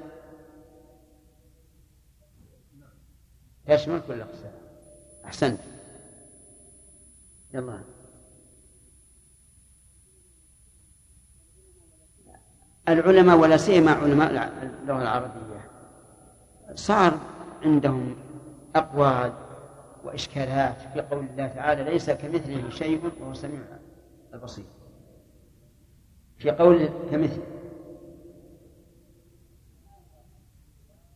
تشمل كل الأقسام أحسنت. يلا. العلماء ولا سيما علماء اللغة العربية. صار عندهم أقوال وإشكالات في قول الله تعالى ليس كمثله شيء وهو سميع البصير. في قول كمثل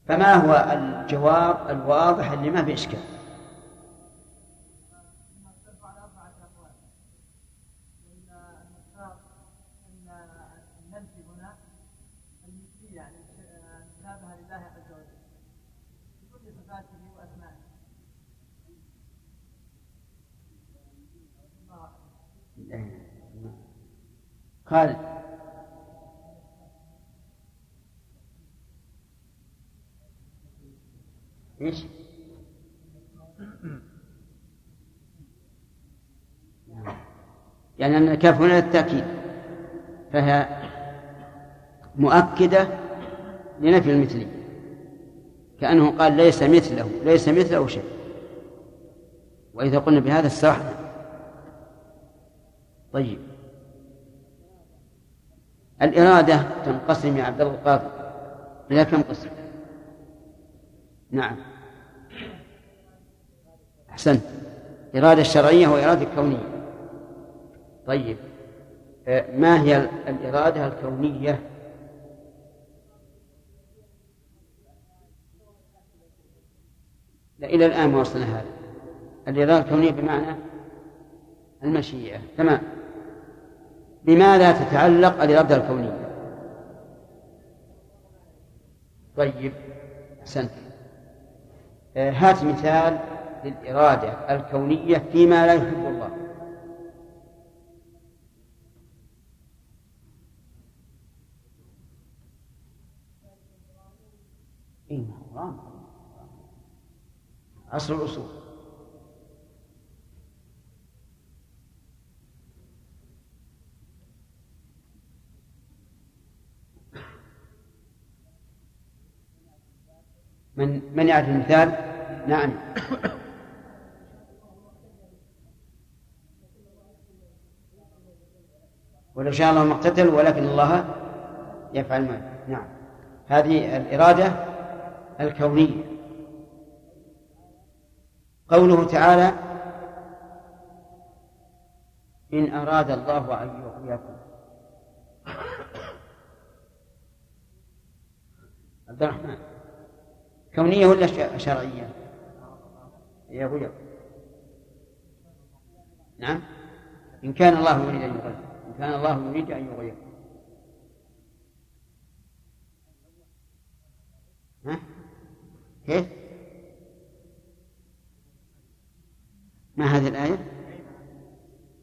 فما هو الجواب الواضح اللي ما بإشكال خالد إيش؟ يعني أن الكاف هنا للتأكيد. فهي مؤكدة لنفي المثلي. كأنه قال ليس مثله ليس مثله شيء. وإذا قلنا بهذا استرحنا. طيب. الإرادة تنقسم يا عبد الله القاضي إلى كم قسم؟ نعم. أحسنت. إرادة شرعية وإرادة كونية. طيب آه، ما هي الإرادة الكونية؟ لا إلى الآن ما وصلنا هذا. الإرادة الكونية بمعنى المشيئة. تمام. بماذا تتعلق الإرادة الكونية؟ طيب أحسنت. آه، هات مثال للإرادة الكونية فيما لا يحب الله. إيه أصل الأصول. من من يعرف المثال؟ نعم. ولو شاء الله ما اقتتل ولكن الله يفعل ما نعم. هذه الإرادة الكونية. قوله تعالى إن أراد الله أن يغويكم عبد الرحمن. كونية ولا شرعية؟ أبو نعم. إن كان الله يريد أن إن كان الله يريد أن يغير ها؟ كيف؟ ما هذه الآية؟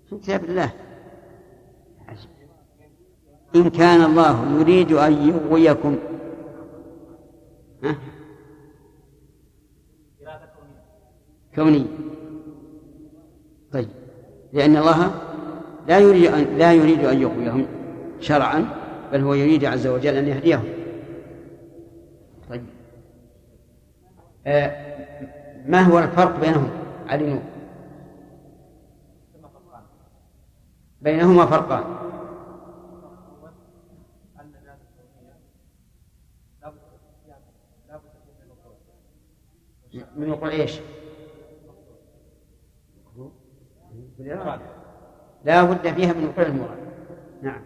في كتاب الله إن كان الله يريد أن يغويكم ها؟ كوني طيب لأن الله لا يريد أن لا يريد أن يغويهم شرعا بل هو يريد عز وجل أن يهديهم. طيب. آه ما هو الفرق بينهم؟ علي بينهما فرقان. من وقوع إيش؟ لا بد فيها من وقوع المراد. نعم.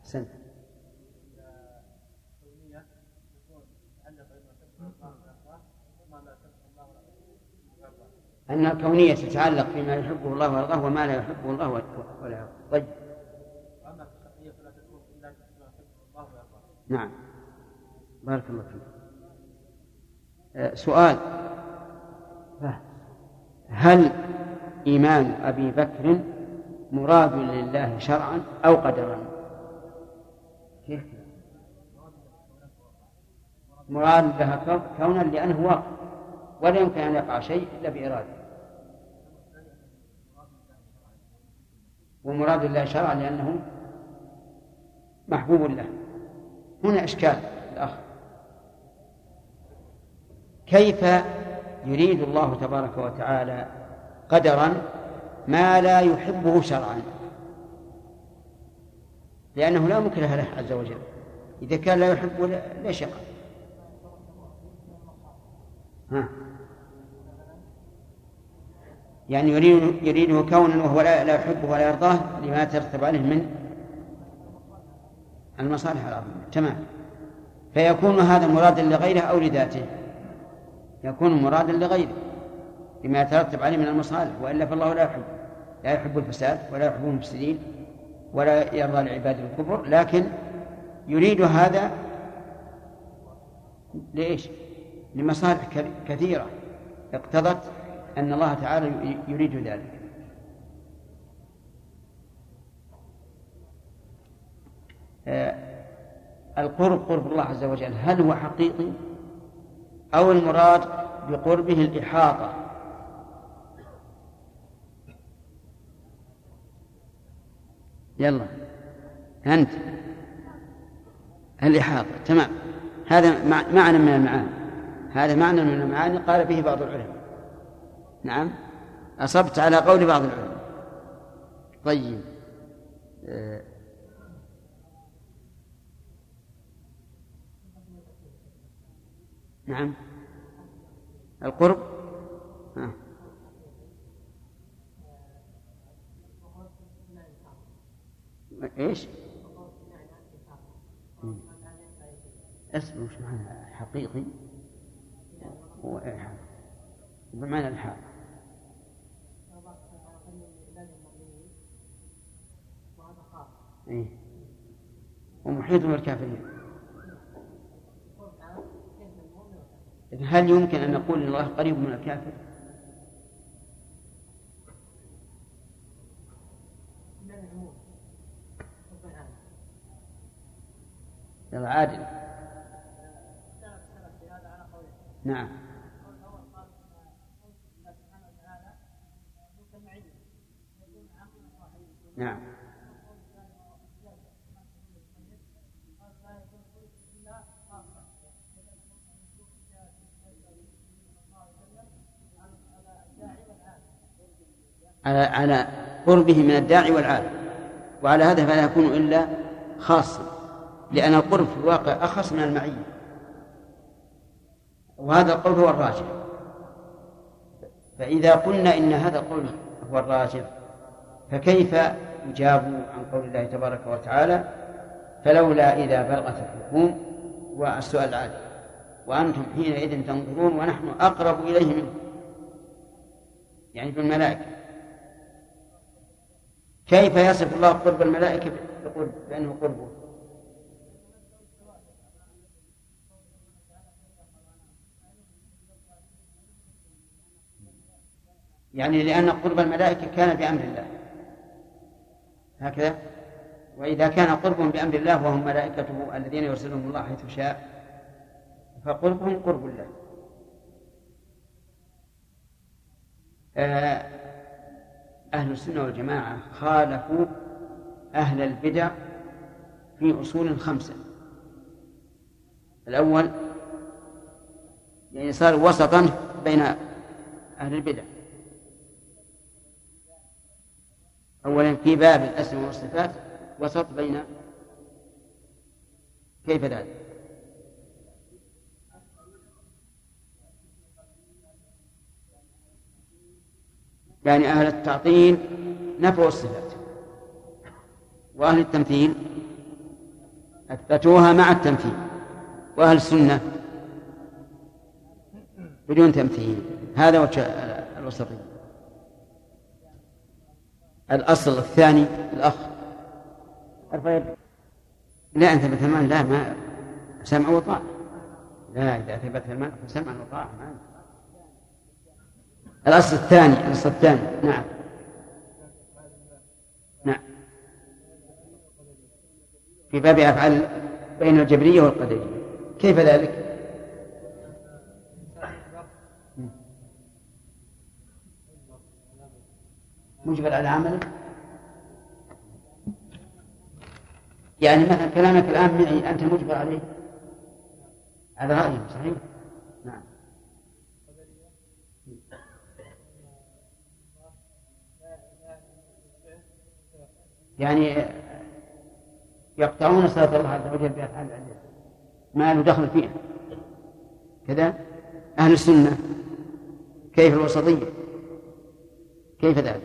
أحسنت. أن الكونية تتعلق فيما يحبه الله ويرضاه وما لا يحبه الله ولا يرضاه. طيب. نعم. بارك الله فيك. آه، سؤال. هل إيمان أبي بكر مراد لله شرعا أو قدرا؟ كيف؟ مراد لها كونا لأنه واقع ولا يمكن أن يقع شيء إلا بإرادة. ومراد الله شرعا لأنه محبوب له. هنا إشكال الأخ. كيف يريد الله تبارك وتعالى قدرا ما لا يحبه شرعا. لأنه لا مكره له عز وجل. إذا كان لا يحبه ليش يقع ها. يعني يريد يريده كونا وهو لا, لا يحبه ولا يرضاه لما ترتب عليه من المصالح العظيمة. تمام. فيكون هذا مرادا لغيره أو لذاته. يكون مرادا لغيره لما يترتب عليه من المصالح وإلا فالله لا يحب لا يحب الفساد ولا يحب المفسدين ولا يرضى لعباد الكفر لكن يريد هذا لإيش؟ لمصالح كثيرة. اقتضت أن الله تعالى يريد ذلك. آه، القرب قرب الله عز وجل هل هو حقيقي؟ أو المراد بقربه الإحاطة. يلا أنت. الإحاطة تمام. هذا معنى من المعاني. هذا معنى من المعاني قال به بعض العلماء. نعم. أصبت على قول بعض العلماء. طيب. نعم القرب ها. إيش؟ اسمه وش معنى حقيقي؟ هو بمعنى الحال إيه؟ ومحيط بالكافرين هل يمكن أن نقول إن الله قريب من الكافر؟ يلا عادل. نعم. نعم. على على قربه من الداعي والعالم. وعلى هذا فلا يكون إلا خاصا لأن القرب في الواقع أخص من المعية. وهذا القول هو الراجح. فإذا قلنا إن هذا القول هو الراجح فكيف يجاب عن قول الله تبارك وتعالى فلولا إذا بلغت الحكوم والسؤال العادي وأنتم حينئذ تنظرون ونحن أقرب إليه منكم يعني بالملائكة. كيف يصف الله قرب الملائكة بأنه قربه؟ يعني لأن قرب الملائكة كان بأمر الله. هكذا؟ وإذا كان قربهم بأمر الله وهم ملائكته الذين يرسلهم الله حيث شاء فقربهم قرب الله. آه، أهل السنة والجماعة خالفوا أهل البدع في أصول خمسة الأول يعني صار وسطا بين أهل البدع أولا في باب الأسماء والصفات وسط بين كيف ذلك؟ يعني أهل التعطيل نفوا الصفات. وأهل التمثيل أثبتوها مع التمثيل. وأهل السنة بدون تمثيل. هذا وجه الوسطية الأصل الثاني الأخ. لا أنت المال لا ما سمع وطاعة. لا إذا ثبت المال فسمع وطاعة ما الأصل الثاني الأصل الثاني نعم. نعم. في باب أفعال بين الجبرية والقدرية. كيف ذلك؟ مجبر على عمله؟ يعني مثلا كلامك الآن معي أنت مجبر عليه. على رأيه صحيح نعم يعني يقطعون صلاة الله عز وجل بأفعال العباد ما له دخل فيها. كذا؟ أهل السنة. كيف الوسطية؟ كيف ذلك؟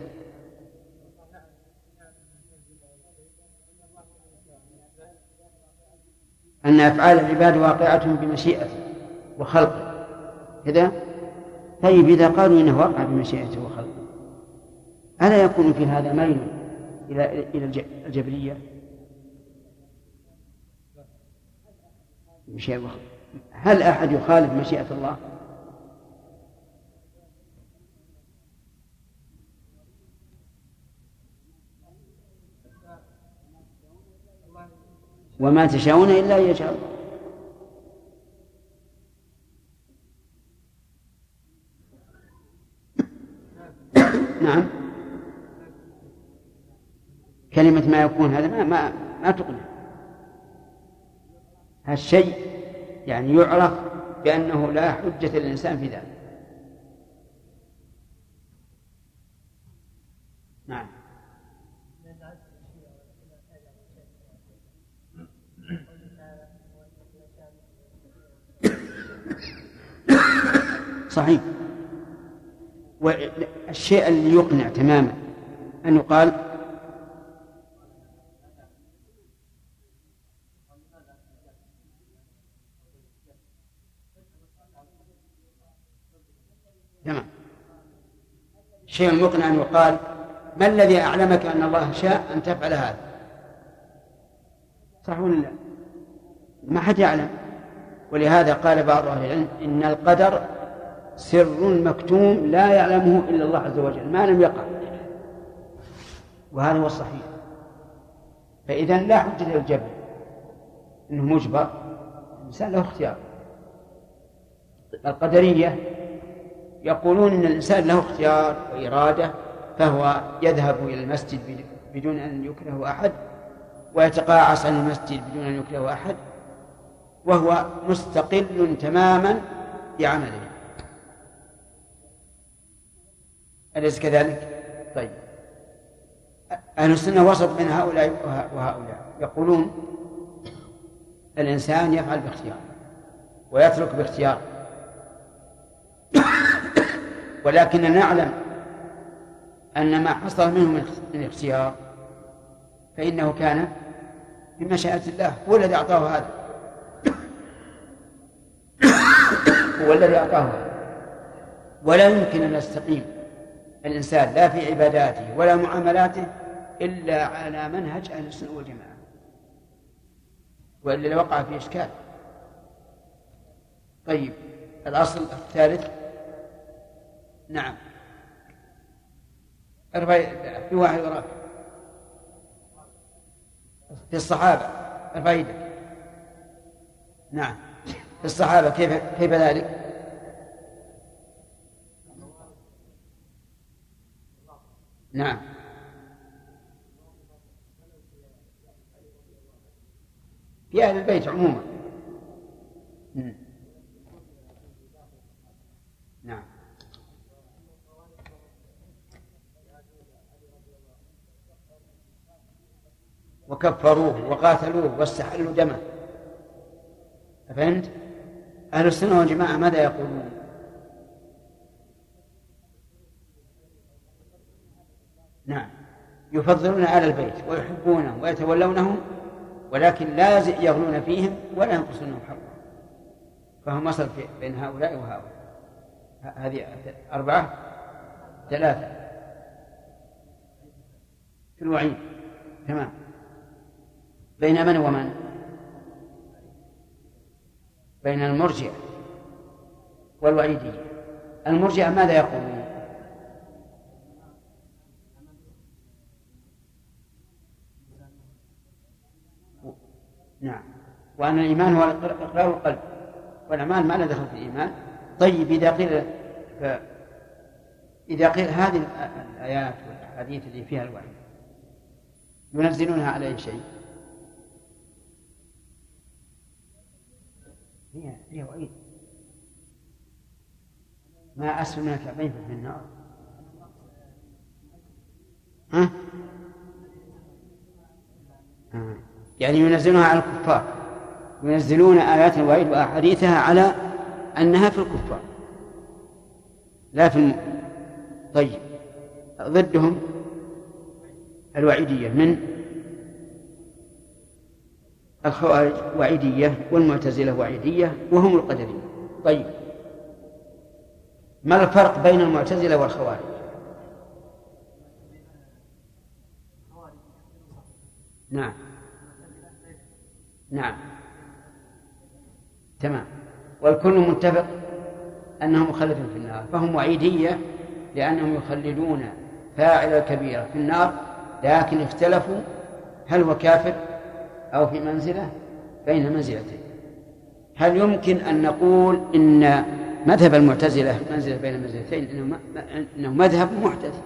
أن أفعال العباد واقعة بمشيئته وخلقه. كذا؟ طيب إذا قالوا إنه واقع بمشيئته وخلقه ألا يكون في هذا ميل إلى إلى الجبرية هل أحد يخالف مشيئة الله؟ وما تشاءون إلا أن يشاء الله. نعم. كلمة ما يكون هذا ما ما, ما تقنع. هالشيء يعني يعرف بأنه لا حجة للإنسان في ذلك. نعم. صحيح. والشيء اللي يقنع تماما أن يقال تمام الشيء المقنع أن يقال ما الذي أعلمك أن الله شاء أن تفعل هذا؟ صح ولا لا؟ ما حد يعلم. ولهذا قال بعض أهل العلم إن القدر سر مكتوم لا يعلمه إلا الله عز وجل ما لم يقع. وهذا هو الصحيح. فإذا لا حجة للجبر أنه مجبر. الإنسان له اختيار. القدرية يقولون أن الإنسان له اختيار وإرادة فهو يذهب إلى المسجد بدون أن يكره أحد ويتقاعس عن المسجد بدون أن يكره أحد وهو مستقل تماما بعمله. أليس كذلك؟ طيب. أهل السنة وسط بين هؤلاء وهؤلاء. يقولون الإنسان يفعل باختيار ويترك باختيار ولكننا نعلم أن ما حصل منه من اختيار فإنه كان بمشيئة الله هو الذي أعطاه هذا. هو الذي أعطاه هذا. ولا يمكن أن نستقيم. الإنسان لا في عباداته ولا معاملاته إلا على منهج أهل السنة والجماعة. وإلا لوقع في إشكال. طيب الأصل الثالث نعم. ارفع في واحد وراك في الصحابة ارفع يدك نعم. في الصحابة كيف كيف ذلك؟ نعم. في أهل البيت عموما نعم وكفروه وقاتلوه واستحلوا دمه. فهمت؟ أهل السنة والجماعة ماذا يقولون؟ نعم. يفضلون آل البيت ويحبونهم ويتولونهم ولكن لا يغلون فيهم ولا ينقصونهم حقا فهم وسط بين هؤلاء وهؤلاء. هذه أربعة؟ ثلاثة. في الوعيد. تمام. بين من ومن؟ بين المرجئة والوعيدية. المرجئة ماذا يقولون نعم. وأن الإيمان هو إقرار القلب. والأعمال ما لا دخل في الإيمان. طيب إذا قيل ف... إذا قيل هذه الآيات والأحاديث اللي فيها الوعي ينزلونها على أي شيء؟ هي هي وعيد. ما أسفل من الكعبين في النار. ها؟ آه. يعني ينزلونها على الكفار. ينزلون آيات الوعيد وأحاديثها على أنها في الكفار. لا في الم... طيب ضدهم الوعيدية من؟ الخوارج وعيدية والمعتزلة وعيدية وهم القدرية. طيب. ما الفرق بين المعتزلة والخوارج؟ نعم. نعم. تمام. والكل متفق أنهم مخلدون في النار فهم وعيدية لأنهم يخلدون فاعل الكبيرة في النار لكن اختلفوا هل هو كافر أو في منزلة؟ بين منزلتين. هل يمكن أن نقول إن مذهب المعتزلة منزلة بين منزلتين إنه, مذهب محدث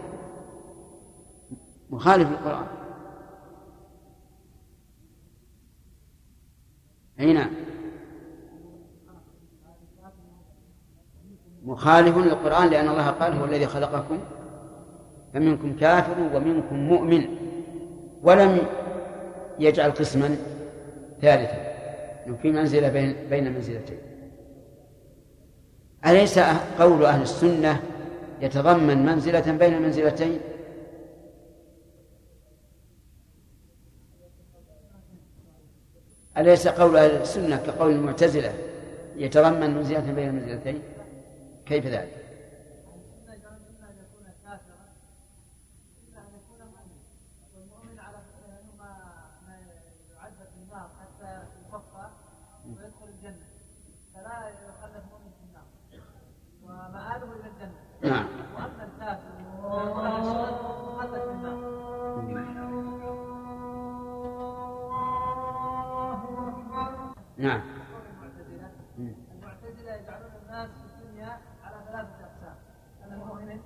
مخالف للقرآن. أي نعم. مخالف للقرآن لأن الله قال هو الذي خلقكم فمنكم كافر ومنكم مؤمن. ولم يجعل قسما ثالثا في منزلة بين بين منزلتين. أليس قول أهل السنة يتضمن منزلة بين المنزلتين أليس قول أهل السنة كقول المعتزلة يتضمن منزلة بين المنزلتين كيف ذلك؟ نعم. وأما الكافر مخلد في النار. نعم. المعتزلة يجعلون الناس في الدنيا على ثلاثة أقسام. المؤمن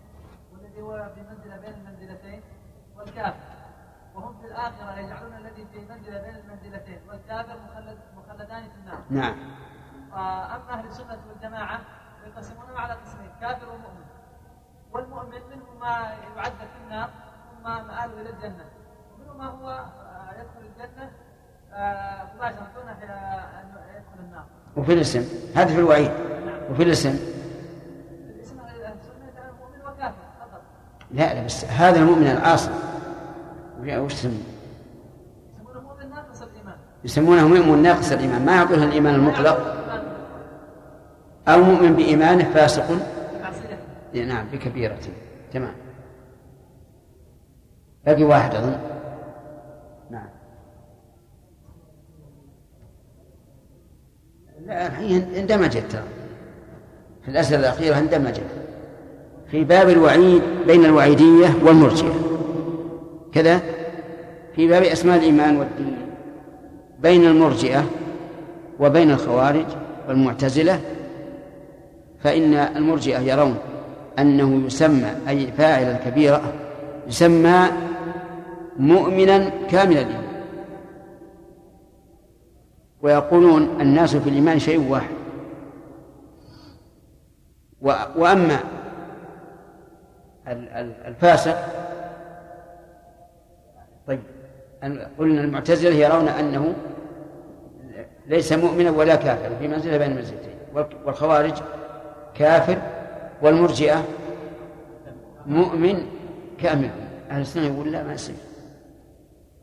والذي هو في منزلة بين المنزلتين والكافر. وهم في الآخرة يجعلون الذي في منزلة بين المنزلتين والكافر مخلد مخلدان في النار. نعم. أما أهل السنة والجماعة يقسمونهم على قسمين كافر ومؤمن. والمؤمن منه ما يعد في النار ثم مآله إلى الجنة. ومنه ما هو يدخل الجنة مباشرة دون أن يدخل النار. وفي الاسم. هذا في الوعيد. وفي الاسم. لا لا بس هذا المؤمن العاصي وش يسمونه؟ يسمونه مؤمن ناقص الإيمان. ما يعطونه الإيمان المطلق. أو مؤمن بإيمانه فاسق. نعم بكبيرة. تمام. باقي واحد أظن. نعم. لا هي اندمجت ترى. في الأسئلة الأخيرة اندمجت. في باب الوعيد بين الوعيدية والمرجئة. كذا. في باب أسماء الإيمان والدين. بين المرجئة وبين الخوارج والمعتزلة فإن المرجئة يرون أنه يسمى أي فاعل الكبيرة يسمى مؤمنا كامل الإيمان. ويقولون الناس في الإيمان شيء واحد. وأما الفاسق طيب قلنا المعتزلة يرون أنه ليس مؤمنا ولا كافرا في منزلة بين المنزلتين. والخوارج كافر والمرجئة مؤمن كامل. أهل السنة يقول لا ما يصير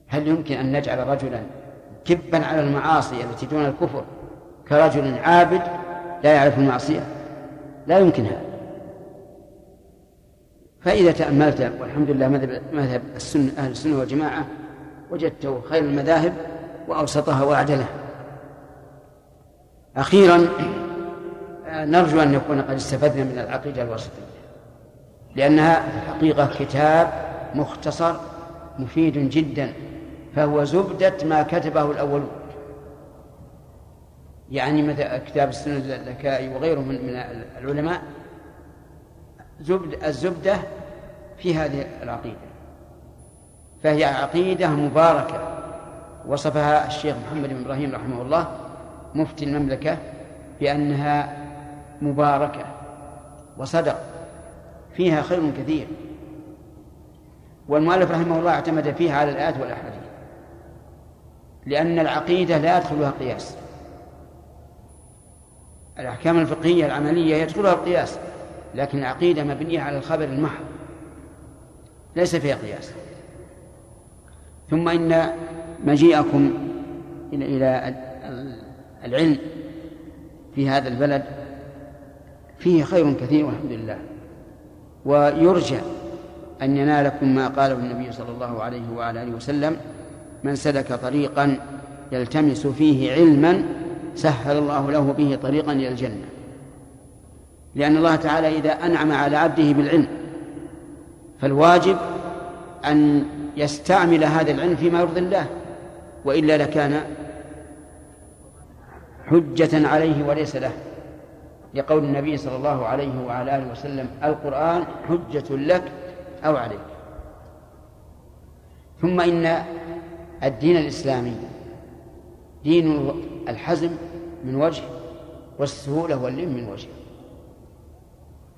هل يمكن أن نجعل رجلا كبا على المعاصي التي دون الكفر كرجل عابد لا يعرف المعصية؟ لا يمكن هذا. فإذا تأملت والحمد لله مذهب السنة أهل السنة والجماعة وجدته خير المذاهب وأوسطها وأعدلها. أخيرا نرجو أن نكون قد استفدنا من العقيدة الوسطية لأنها في الحقيقة كتاب مختصر مفيد جدا فهو زبدة ما كتبه الأولون. يعني مثل كتاب السنة اللكائي وغيره من العلماء زبد الزبدة في هذه العقيدة. فهي عقيدة مباركة وصفها الشيخ محمد بن إبراهيم رحمه الله مفتي المملكة بأنها مباركة وصدق فيها خير كثير. والمؤلف رحمه الله اعتمد فيها على الآيات والأحاديث لأن العقيدة لا يدخلها قياس. الأحكام الفقهية العملية يدخلها القياس لكن العقيدة مبنية على الخبر المحض ليس فيها قياس. ثم إن مجيئكم إلى العلم في هذا البلد فيه خير كثير والحمد لله. ويرجى أن ينالكم ما قاله النبي صلى الله عليه وعلى آله وسلم من سلك طريقا يلتمس فيه علما سهل الله له به طريقا إلى الجنة. لأن الله تعالى إذا أنعم على عبده بالعلم فالواجب أن يستعمل هذا العلم فيما يرضي الله وإلا لكان حجة عليه وليس له. لقول النبي صلى الله عليه وعلى آله وسلم القرآن حجة لك أو عليك. ثم إن الدين الإسلامي دين الحزم من وجه والسهولة واللم من وجه.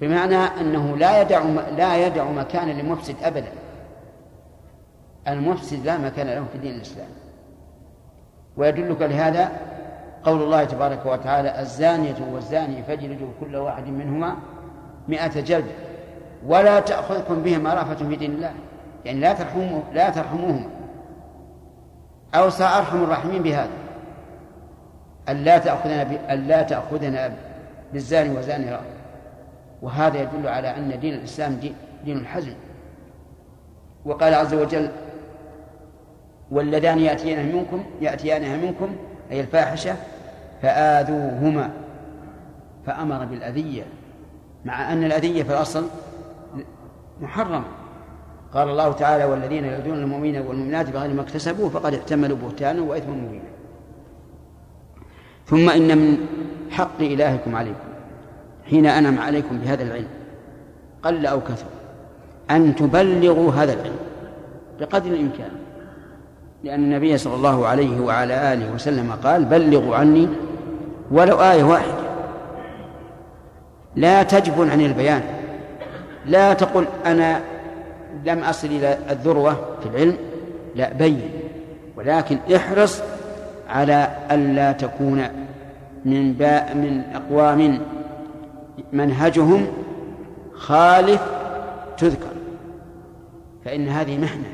بمعنى أنه لا يدع لا يدع مكانا لمفسد أبدا. المفسد لا مكان له في دين الإسلام ويدلك لهذا قول الله تبارك وتعالى الزانية والزاني فاجلدوا كل واحد منهما مئة جلد ولا تأخذكم بهما رأفة في دين الله. يعني لا ترحموا لا ترحموهما. أوصى أرحم الراحمين بهذا. ألا تأخذنا ألا تأخذنا بالزاني وزاني رأفة. وهذا يدل على أن دين الإسلام دين, دين الحزم وقال عز وجل واللذان يأتيانها منكم يأتيانها منكم أي الفاحشة فآذوهما فأمر بالأذية مع أن الأذية في الأصل محرمة. قال الله تعالى والذين يؤذون المؤمنين والمؤمنات بغير ما اكتسبوا فقد احتملوا بهتانا وإثما مبينا. ثم إن من حق إلهكم عليكم حين أنعم عليكم بهذا العلم قل أو كثر أن تبلغوا هذا العلم بقدر الإمكان. لأن النبي صلى الله عليه وعلى آله وسلم قال بلغوا عني ولو آية واحدة. لا تجبن عن البيان. لا تقل أنا لم أصل إلى الذروة في العلم. لا بين. ولكن احرص على ألا تكون من باء من أقوام منهجهم خالف تذكر. فإن هذه محنة.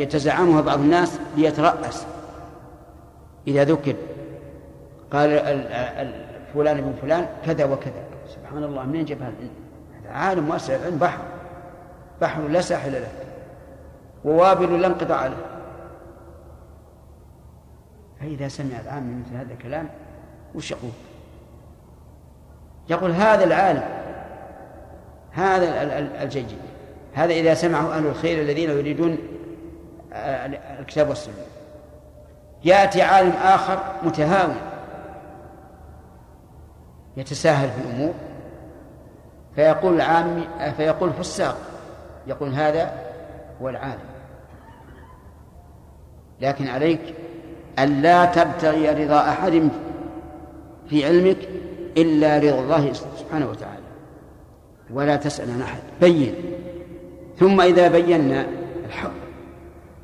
يتزعمها بعض الناس ليترأس. إذا ذكر قال فلان ابن فلان كذا وكذا. سبحان الله منين جاب هذا؟ عالم واسع العلم بحر. بحر لا ساحل له. ووابل لا انقطاع له. فإذا سمع العام مثل هذا الكلام وش يقول؟ يقول هذا العالم هذا الجيد. هذا إذا سمعه أهل الخير الذين يريدون الكتاب والسنة. يأتي عالم آخر متهاون يتساهل في الأمور. فيقول العام فيقول الفساق يقول هذا هو العالم. لكن عليك أن لا تبتغي رضا أحد في علمك إلا رضا الله سبحانه وتعالى ولا تسأل عن أحد. بين. ثم إذا بينا الحق.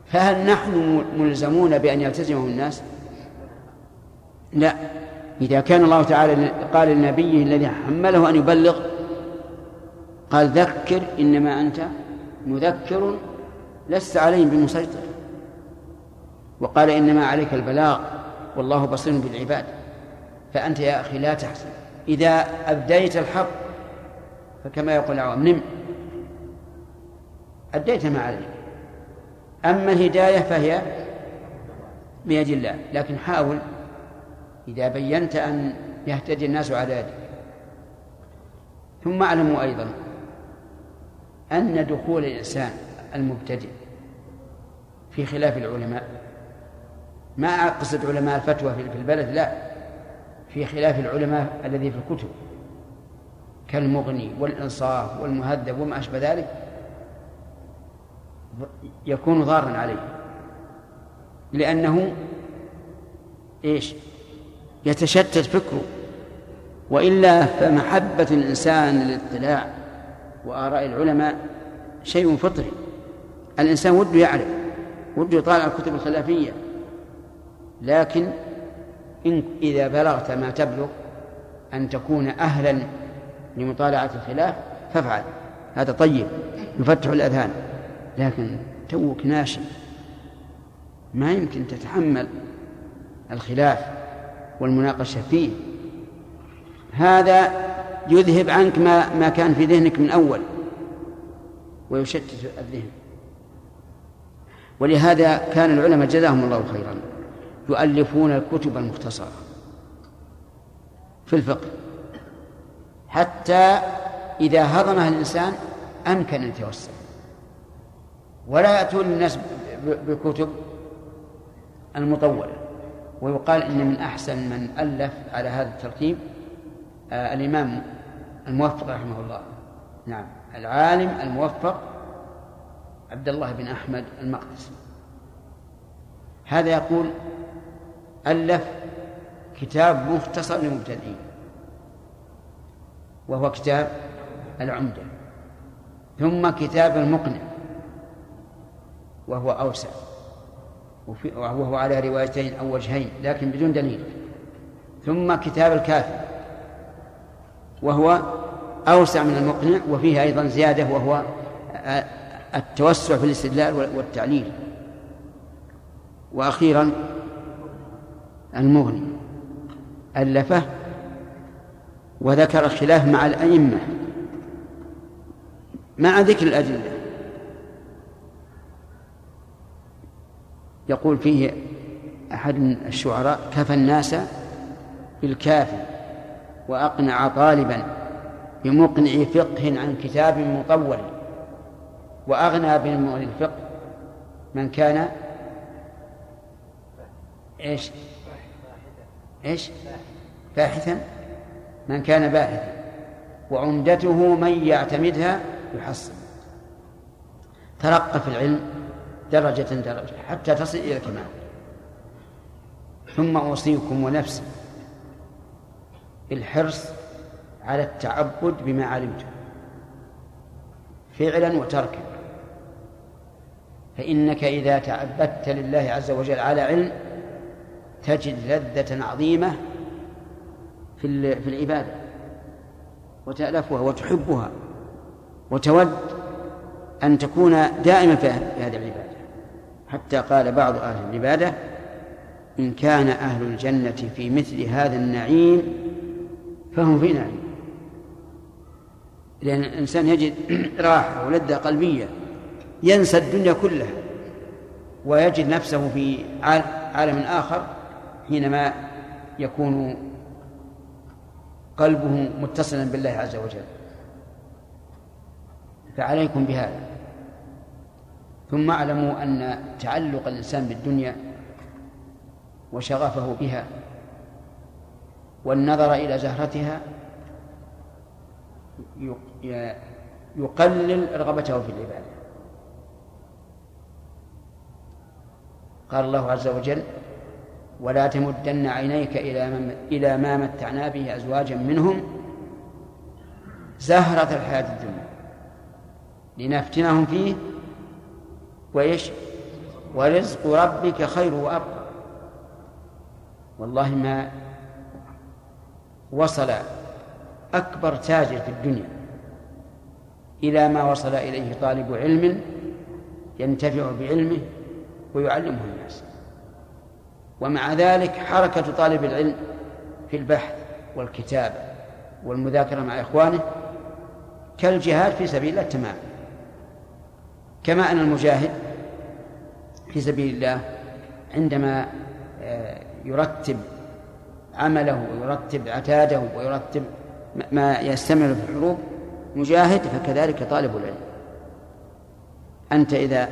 فهل نحن ملزمون بأن يلتزمه الناس؟ لا. إذا كان الله تعالى قال لنبيه الذي حمله أن يبلغ قال ذكر إنما أنت مذكر لست عليهم بمسيطر. وقال إنما عليك البلاغ والله بصير بالعباد. فأنت يا أخي لا تحزن. إذا أبديت الحق فكما يقول العوام نم. أديت ما عليك. أما الهداية فهي بيد الله. لكن حاول إذا بينت أن يهتدي الناس على يدك. ثم أعلموا أيضا أن دخول الإنسان المبتدئ في خلاف العلماء ما أقصد علماء الفتوى في البلد لا في خلاف العلماء الذي في الكتب كالمغني والإنصاف والمهذب وما أشبه ذلك. يكون ضارا عليه. لأنه إيش؟ يتشتت فكره. وإلا فمحبة الإنسان للاطلاع وآراء العلماء شيء فطري. الإنسان وده يعرف وده يطالع الكتب الخلافية. لكن إن إذا بلغت ما تبلغ أن تكون أهلا لمطالعة الخلاف فافعل. هذا طيب يفتح الأذهان. لكن توك ناشئ. ما يمكن تتحمل الخلاف والمناقشة فيه. هذا يذهب عنك ما ما كان في ذهنك من أول ويشتت الذهن. ولهذا كان العلماء جزاهم الله خيرا يؤلفون الكتب المختصرة في الفقه. حتى إذا هضمها الإنسان أمكن أن يتوسع ولا يأتون الناس بكتب المطولة. ويقال إن من أحسن من ألف على هذا الترتيب آه الإمام الموفق رحمه الله. نعم العالم الموفق عبد الله بن أحمد المقدسي. هذا يقول ألف كتاب مختصر للمبتدئين وهو كتاب العمدة ثم كتاب المقنع. وهو أوسع. وهو على روايتين أو وجهين لكن بدون دليل. ثم كتاب الكافي وهو أوسع من المقنع وفيه أيضا زيادة وهو التوسع في الاستدلال والتعليل. وأخيرا المغني. ألفه وذكر الخلاف مع الأئمة. مع ذكر الأدلة. يقول فيه أحد الشعراء كفى الناس بالكافي وأقنع طالبا بمقنع فقه عن كتاب مطول وأغنى بالمغني الفقه من كان إيش؟ إيش؟ باحثا من كان باحثا وعمدته من يعتمدها يحصل ترقى في العلم درجة درجة حتى تصل إلى الكمال. ثم أوصيكم ونفسي بالحرص على التعبد بما علمته فعلا وتركا. فإنك إذا تعبدت لله عز وجل على علم تجد لذة عظيمة في في العبادة. وتألفها وتحبها. وتود أن تكون دائما في هذه العبادة. حتى قال بعض أهل العبادة إن كان أهل الجنة في مثل هذا النعيم فهم في نعيم. لأن الإنسان يجد راحة ولذة قلبية ينسى الدنيا كلها ويجد نفسه في عالم آخر حينما يكون قلبه متصلا بالله عز وجل. فعليكم بهذا. ثم اعلموا ان تعلق الانسان بالدنيا وشغفه بها والنظر إلى زهرتها يقلل رغبته في العبادة. قال الله عز وجل ولا تمدن عينيك إلى إلى ما متعنا به أزواجا منهم زهرة الحياة الدنيا لنفتنهم فيه وإيش؟ ورزق ربك خير وأبقى. والله ما وصل أكبر تاجر في الدنيا إلى ما وصل إليه طالب علم ينتفع بعلمه ويعلمه الناس. ومع ذلك حركة طالب العلم في البحث والكتابة والمذاكرة مع إخوانه كالجهاد في سبيل الله تماما كما أن المجاهد في سبيل الله عندما آه، يرتب عمله ويرتب عتاده ويرتب ما يستمر في الحروب مجاهد فكذلك طالب العلم. أنت إذا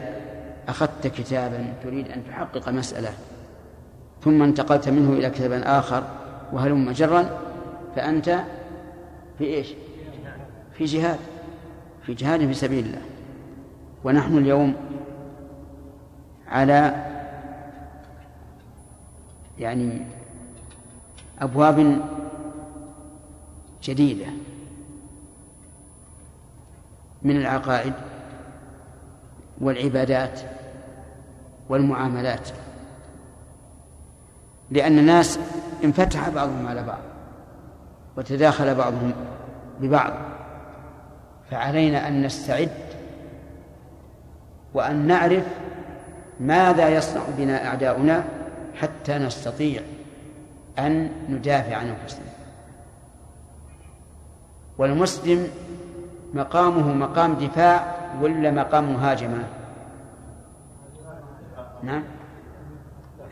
أخذت كتابا تريد أن تحقق مسألة ثم انتقلت منه إلى كتاب آخر وهلم جرا فأنت في إيش؟ في جهاد في جهاد في سبيل الله. ونحن اليوم على يعني أبواب جديدة من العقائد والعبادات والمعاملات لأن الناس انفتح بعضهم على بعض وتداخل بعضهم ببعض فعلينا أن نستعد وأن نعرف ماذا يصنع بنا أعداؤنا حتى نستطيع أن ندافع عن أنفسنا؟ والمسلم مقامه مقام دفاع ولا مقام مهاجمة؟ نعم.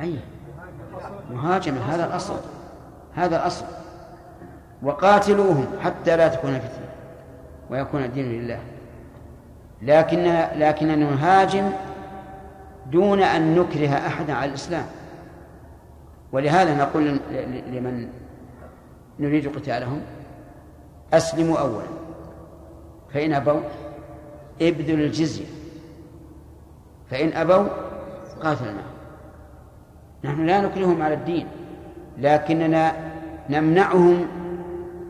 أي. مهاجمة هذا الأصل. هذا الأصل. وقاتلوهم حتى لا تكون فتنة ويكون الدين لله. لكن لكن نهاجم دون أن نكره أحدا على الإسلام. ولهذا نقول لمن نريد قتالهم أسلموا أولا. فإن أبوا ابذلوا الجزية. فإن أبوا قاتلنا نحن لا نكرههم على الدين لكننا نمنعهم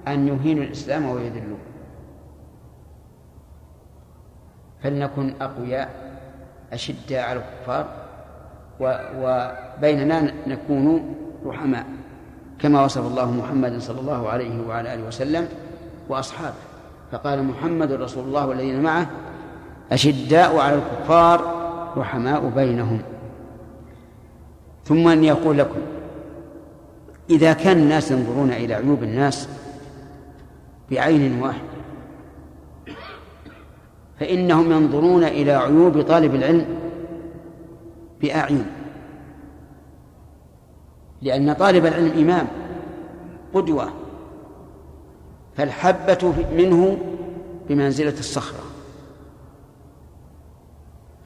أن يهينوا الإسلام ويذلوه. فلنكن أقوياء. أشداء على الكفار وبيننا نكون رحماء كما وصف الله محمدا صلى الله عليه وعلى آله وسلم وأصحابه. فقال محمد رسول الله والذين معه أشداء على الكفار رحماء بينهم. ثم أن يقول لكم إذا كان الناس ينظرون إلى عيوب الناس بعين واحدة فإنهم ينظرون إلى عيوب طالب العلم بأعين. لأن طالب العلم إمام قدوة فالحبة منه بمنزلة الصخرة.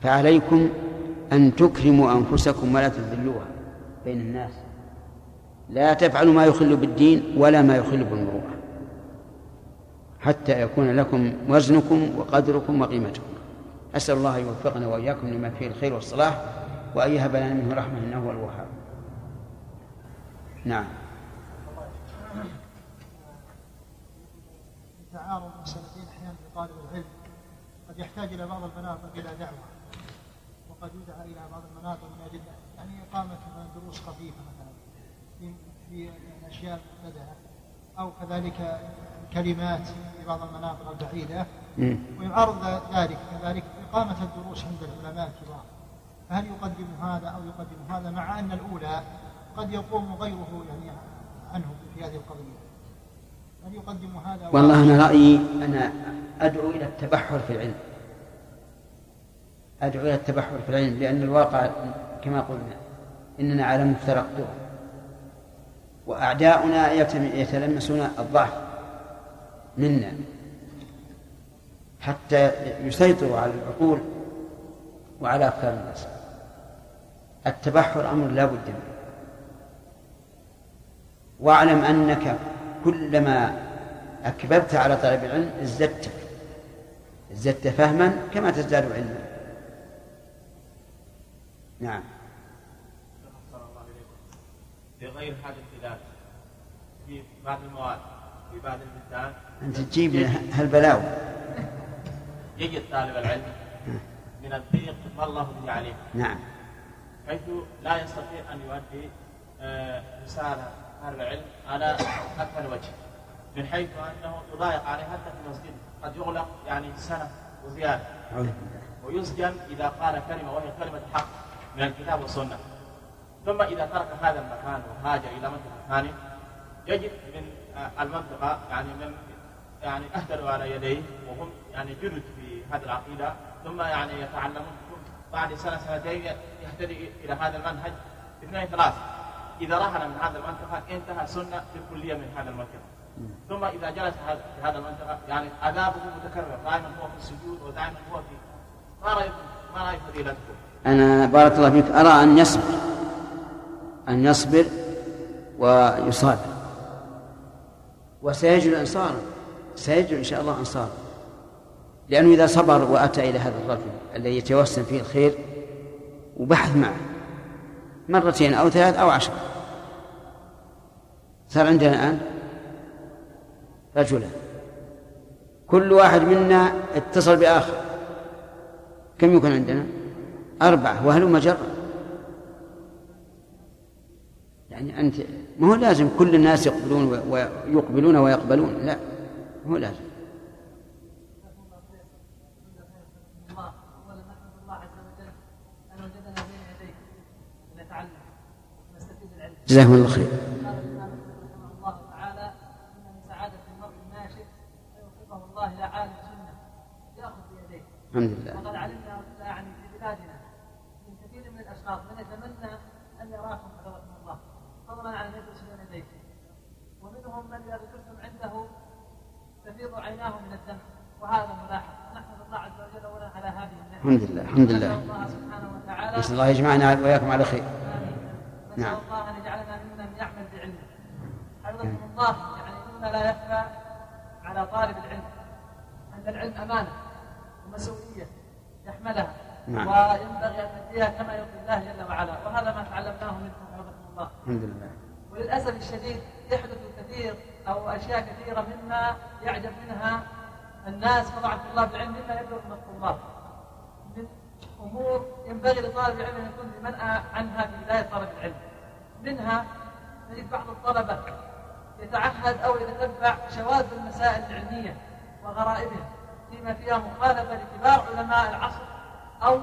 فعليكم أن تكرموا أنفسكم ولا تذلوها بين الناس. لا تفعلوا ما يخل بالدين ولا ما يخل بالمروءة. حتى يكون لكم وزنكم وقدركم وقيمتكم. أسأل الله أن يوفقنا وإياكم لما فيه الخير والصلاح وأن يهب لنا منه رحمة إنه هو الوهاب. نعم. تعارض مسألتين أحيانا لطالب العلم. قد يحتاج إلى بعض المناطق إلى دعوة وقد يدعى إلى بعض المناطق من أجل يعني إقامة دروس خفيفة مثلا في في الأشياء المبتدأة أو كذلك كلمات في بعض المناطق البعيدة. ويعرض ذلك كذلك إقامة الدروس عند العلماء الكبار. فهل يقدم هذا أو يقدم هذا؟ مع أن الأولى قد يقوم غيره يعني عنه في هذه القضية. هل يقدم هذا؟ والله أنا رأيي أنا أدعو إلى التبحر في العلم. أدعو إلى التبحر في العلم لأن الواقع كما قلنا إننا على مفترق دور. وأعداؤنا يتلمسون الضعف. منا. حتى يسيطروا على العقول وعلى أفكار الناس. التبحر أمر لا بد منه. واعلم أنك كلما أكبرت على طلب العلم ازددت. ازددت فهما كما تزداد علما. نعم. في غير هذا الخلاف في بعض المواد. في بعض البلدان أنت تجيب هالبلاوي. يجد طالب العلم من الضيق ما الله به عليه. نعم. حيث لا يستطيع أن يؤدي آه، رسالة طالب العلم على أكمل وجه من حيث أنه يضايق عليه حتى في المسجد. قد يغلق يعني سنة وزيادة. ويسجن إذا قال كلمة وهي كلمة حق من الكتاب والسنة. ثم إذا ترك هذا المكان وهاجر إلى منطقة ثانية يجد من المنطقة يعني من يعني أهدروا على يديه وهم يعني جدد في هذه العقيدة ثم يعني يتعلمون. بعد سنة سنتين يهتدي إلى هذا المنهج. اثنين ثلاث إذا رحل من هذه المنطقة انتهى سنه في الكليه من هذا المنطقة. ثم إذا جلس في هذا المنطقة يعني عذابه متكرر دائما هو في السجود ودائما هو في ما رايك ما رايك فضيلتكم؟ أنا بارك الله فيك أرى أن يصبر أن يصبر ويصابر. وسيجد انصارا سيجد إن شاء الله انصارا لأنه إذا صبر وأتى إلى هذا الرجل الذي يتوسم فيه الخير وبحث معه مرتين أو ثلاث أو عشر. صار عندنا الآن رجلا. كل واحد منا اتصل بآخر. كم يكون عندنا؟ أربعة وهلم جرا يعني أنت ما هو لازم كل الناس يقبلون ويقبلون ويقبلون. لا ما هو لازم. جزاكم الله خير. الحمد لله وقد علمنا يعني في بلادنا من كثير من الاشخاص من يتمنى ان يراكم حفظكم الله فضلا عن ان يدرس بين يديكم ومنهم من اذا ذكرتم عنده عيناه من الدم وهذا ملاحظ. نحمد الله عز وجل اولا على هذه النعمة. الحمد لله الحمد لله. الله سبحانه وتعالى نسال الله يجمعنا وإياكم على خير. نسأل نعم. الله أن يجعلنا ممن يعمل بعلمه. حفظكم الله يعني مما لا يخفى على طالب العلم. أن العلم أمانة ومسؤولية يحملها. نعم. وينبغي أن نؤديها كما يرضي الله جل وعلا. وهذا ما تعلمناه منكم حفظكم الله. الحمد لله. وللأسف الشديد يحدث كثير أو أشياء كثيرة مما يعجب منها الناس. طبعا طلاب العلم مما يبلغ من الطلاب. من أمور ينبغي لطالب العلم أن يكون بمنأى عنها في بداية طلب العلم. منها نجد بعض الطلبة يتعهد أو يتتبع شواذ المسائل العلمية وغرائبها فيما فيها مخالفة لكبار علماء العصر أو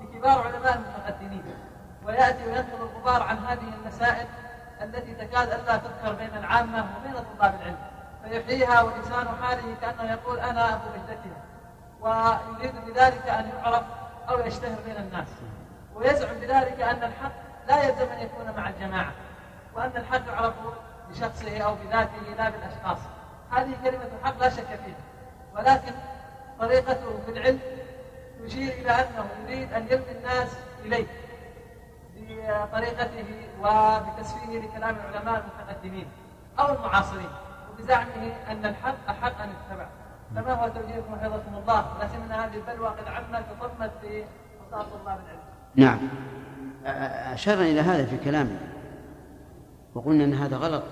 لكبار علماء المتقدمين. ويأتي وينقل الغبار عن هذه المسائل التي تكاد ألا تذكر بين العامة وبين طلاب العلم. فيحييها ولسان حاله كأنه يقول أنا أبو بهجتها ويريد بذلك أن يعرف أو يشتهر بين الناس. ويزعم بذلك أن الحق لا يلزم أن يكون مع الجماعة وأن الحق يعرف بشخصه أو بذاته لا بالأشخاص. هذه كلمة الحق لا شك فيها. ولكن طريقته في العلم يشير إلى أنه يريد أن يلقي الناس إليه. بطريقته وبتسفيه لكلام العلماء المتقدمين أو المعاصرين وبزعمه أن الحق أحق أن يتبع فما هو توجيهكم حفظكم الله؟ لا سيما هذه البلوى قد عمت وطمت في أوساط طلاب العلم نعم. أشرنا إلى هذا في كلامه وقلنا أن هذا غلط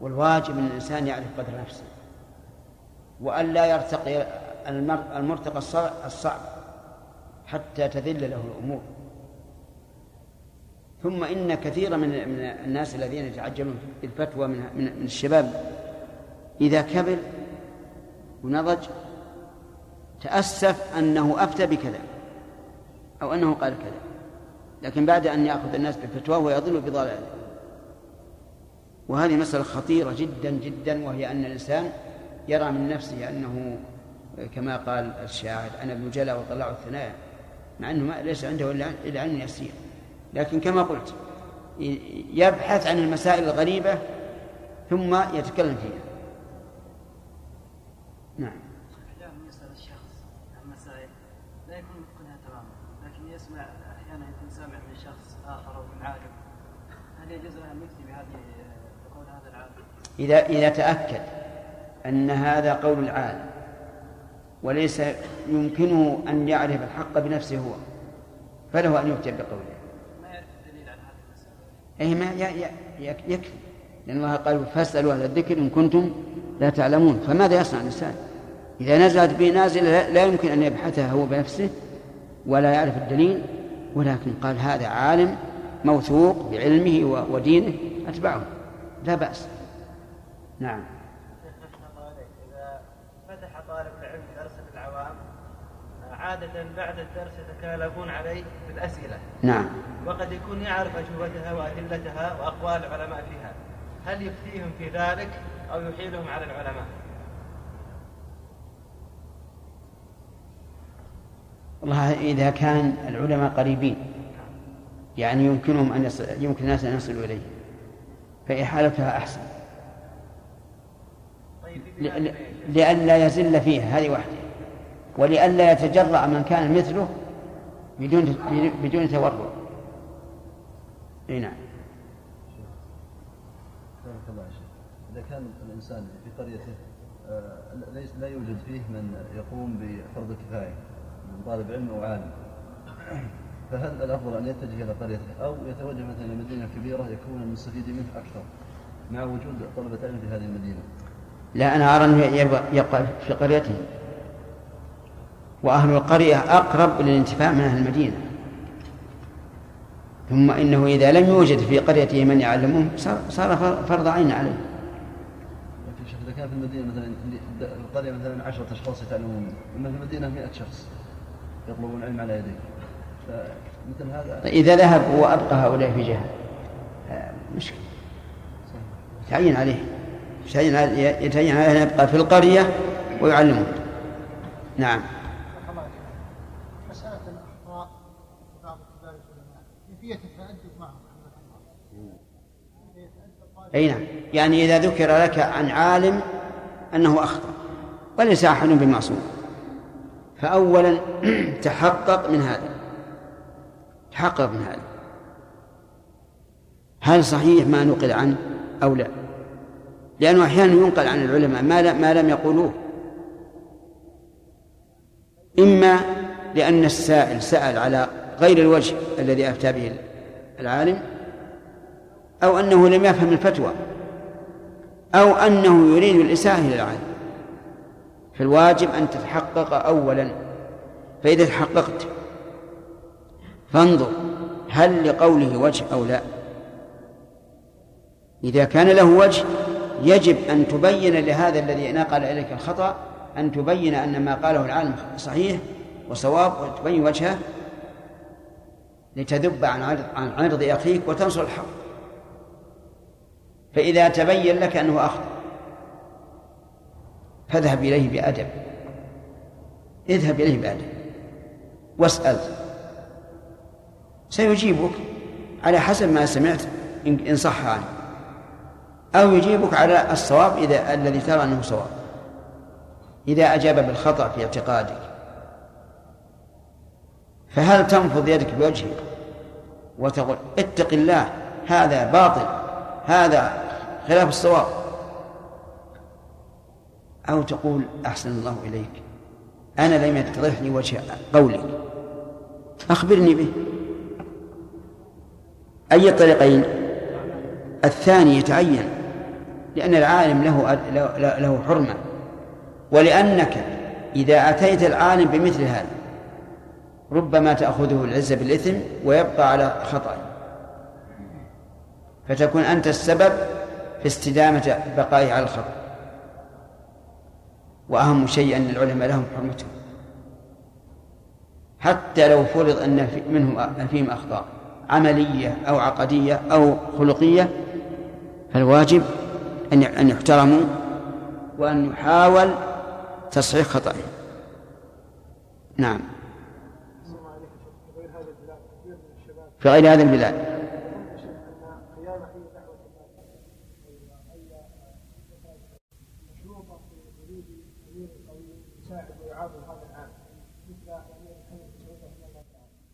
والواجب أن الإنسان يعرف قدر نفسه وأن لا يرتقي المرتقى الصعب حتى تذل له الأمور. ثم إن كثيرا من من الناس الذين يتعجلون بالفتوى من من الشباب إذا كبر ونضج تأسف أنه أفتى بكذا أو أنه قال كذا. لكن بعد أن يأخذ الناس بالفتوى ويضل بضلاله وهذه مسألة خطيرة جدا جدا وهي أن الإنسان يرى من نفسه أنه كما قال الشاعر أنا ابن جلا وطلع الثنايا مع أنه ليس عنده إلا علم يسير. لكن كما قلت يبحث عن المسائل الغريبة ثم يتكلم فيها. نعم. أحيانا يسأل الشخص عن مسائل. لا يكون متقنها تماما لكن يسمع أحيانا يكون سامع من شخص آخر أو من عالم. هل يجوز له أن يفتي بهذه بقول هذا العالم؟ إذا إذا تأكد أن هذا قول العالم وليس يمكنه أن يعرف الحق بنفسه هو فله أن يفتي بقوله ما يعرف الدليل على هذه المسألة أي ما يكفي. لأن الله قال فاسألوا أهل الذكر إن كنتم لا تعلمون. فماذا يصنع الإنسان؟ إذا نزلت به نازلة لا يمكن أن يبحثها هو بنفسه ولا يعرف الدليل ولكن قال هذا عالم موثوق بعلمه ودينه أتبعه. لا بأس. نعم إذا فتح طالب العلم درس للعوام عادة بعد الدرس يتكالبون عليه بالأسئلة نعم. وقد يكون يعرف أجوبتها وأدلتها وأقوال العلماء فيها. هل يفتيهم في ذلك أو يحيلهم على العلماء؟ والله إذا كان العلماء قريبين يعني يمكنهم أن يصل يمكن الناس أن يصلوا إليه فإحالتها أحسن. لئلا يزل فيها هذه واحدة. ولئلا يتجرأ من كان مثله بدون بدون تورع. أي نعم. إذا كان الإنسان في قريته آه، ليس لا يوجد فيه من يقوم بفرض الكفاية من طالب علم أو عالم. فهل الأفضل أن يتجه إلى قريته؟ أو يتوجه مثلا إلى مدينة كبيرة يكون المستفيد منه أكثر مع وجود طلبة علم في هذه المدينة. لا أنا أرى أنه يبقى في قريته. وأهل القرية أقرب للانتفاع من أهل المدينة. ثم إنه إذا لم يوجد في قريته من يعلمهم صار فرض عين عليه. لكن شيخ إذا كان في المدينة مثلا القرية مثلا عشرة أشخاص يتعلمون أما في المدينة مئة شخص يطلبون العلم على يديه فمثل هذا إذا ذهب وأبقى هؤلاء في جهة مشكلة. تعين عليه. يتعين عليه أن يبقى في القرية ويعلمهم نعم. أي نعم. يعني إذا ذكر لك عن عالم أنه أخطأ وليس أحد بمعصوم. فأولا تحقق من هذا. تحقق من هذا. هل صحيح ما نقل عنه أو لا؟ لأنه أحيانا ينقل عن العلماء ما, ما لم يقولوه. إما لأن السائل سأل على غير الوجه الذي أفتى به العالم أو أنه لم يفهم الفتوى أو أنه يريد الإساءة إلى العالم. فالواجب أن تتحقق أولا. فإذا تحققت فانظر هل لقوله وجه أو لا. إذا كان له وجه يجب أن تبين لهذا الذي نقل إليك الخطأ أن تبين أن ما قاله العالم صحيح وصواب وتبين وجهه لتذب عن عرض, عن عرض أخيك وتنصر الحق. فإذا تبين لك أنه أخطأ فاذهب إليه بأدب. اذهب إليه بأدب. واسأل. سيجيبك على حسب ما سمعت إن صح عنه. أو يجيبك على الصواب إذا الذي ترى أنه صواب. إذا أجاب بالخطأ في اعتقادك. فهل تنفض يدك بوجهك وتقول اتق الله هذا باطل. هذا خلاف الصواب. أو تقول أحسن الله إليك. أنا لم يتضح لي وجه قولك. أخبرني به. أي الطريقين؟ الثاني يتعين. لأن العالم له له حرمة. ولأنك إذا أتيت العالم بمثل هذا ربما تأخذه العزة بالإثم ويبقى على خطأ. فتكون أنت السبب في استدامة بقائه على الخطأ وأهم شيء أن العلماء لهم حرمتهم. حتى لو فرض أن منهم فيهم أخطاء عملية أو عقدية أو خلقية فالواجب أن أن يحترموا وأن يحاول تصحيح خطأه نعم. في غير هذه البلاد.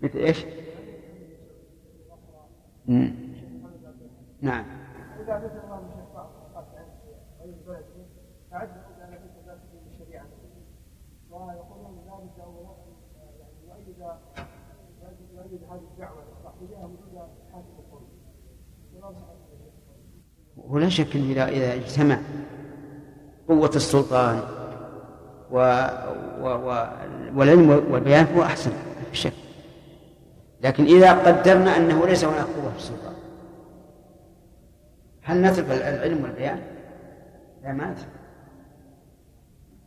مثل إيش؟ نعم. ويقولون أولا يعني هذه وجود حاكم القرى ولا شك إذا إذا اجتمع قوة السلطان و... و... و... والعلم والبيان هو أحسن في شك. لكن إذا قدرنا أنه ليس هناك قوة في السلطان هل نترك العلم والبيان؟ لا ما نترك.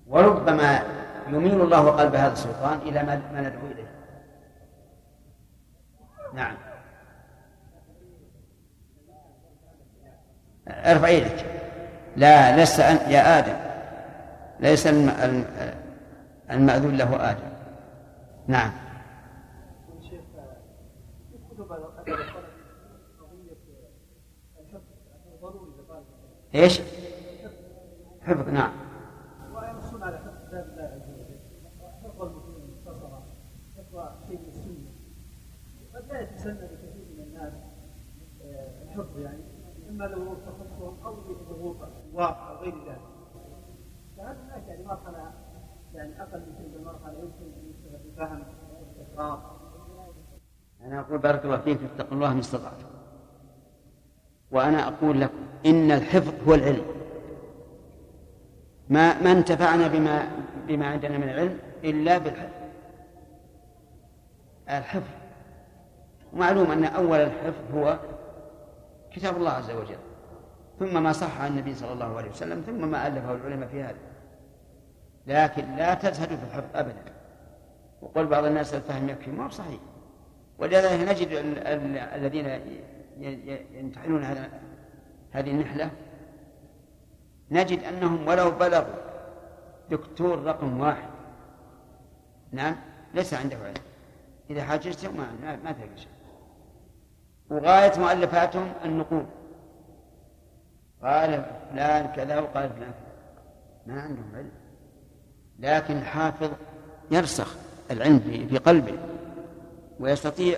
وربما يميل الله قلب هذا السلطان إلى ما ندعو إليه. نعم. أرفع يدك لا لست أن يا آدم. ليس المأذون له آدم. نعم. إيش؟ حفظ نعم على حفظ كتاب الله عز وجل حفظ حفظ السنة قد لا يتسنى لكثير من الناس الحفظ يعني اما لو تخصصهم أو لضغوط الواقع أو غير ذلك فهذا هناك يعني مرحلة يعني أقل من تلك المرحلة يمكن ان يشتغل بفهم اقرار أنا أقول بارك الله فيك اتقوا الله ما استطعتم وأنا أقول لكم إن الحفظ هو العلم. ما ما انتفعنا بما بما عندنا من العلم إلا بالحفظ. الحفظ. ومعلوم أن أول الحفظ هو كتاب الله عز وجل. ثم ما صح عن النبي صلى الله عليه وسلم ثم ما ألفه العلماء في هذا. لكن لا تزهدوا في الحفظ أبدا. وقل بعض الناس الفهم يكفي ما صحيح. ولذلك نجد الذين يمتحنون هذه النحلة. نجد أنهم ولو بلغوا دكتور رقم واحد. نعم ليس عنده علم. إذا حاجزته ما ما شيء. وغاية مؤلفاتهم النقول قال فلان كذا وقال فلان ما عندهم علم. لكن الحافظ يرسخ العلم في قلبه ويستطيع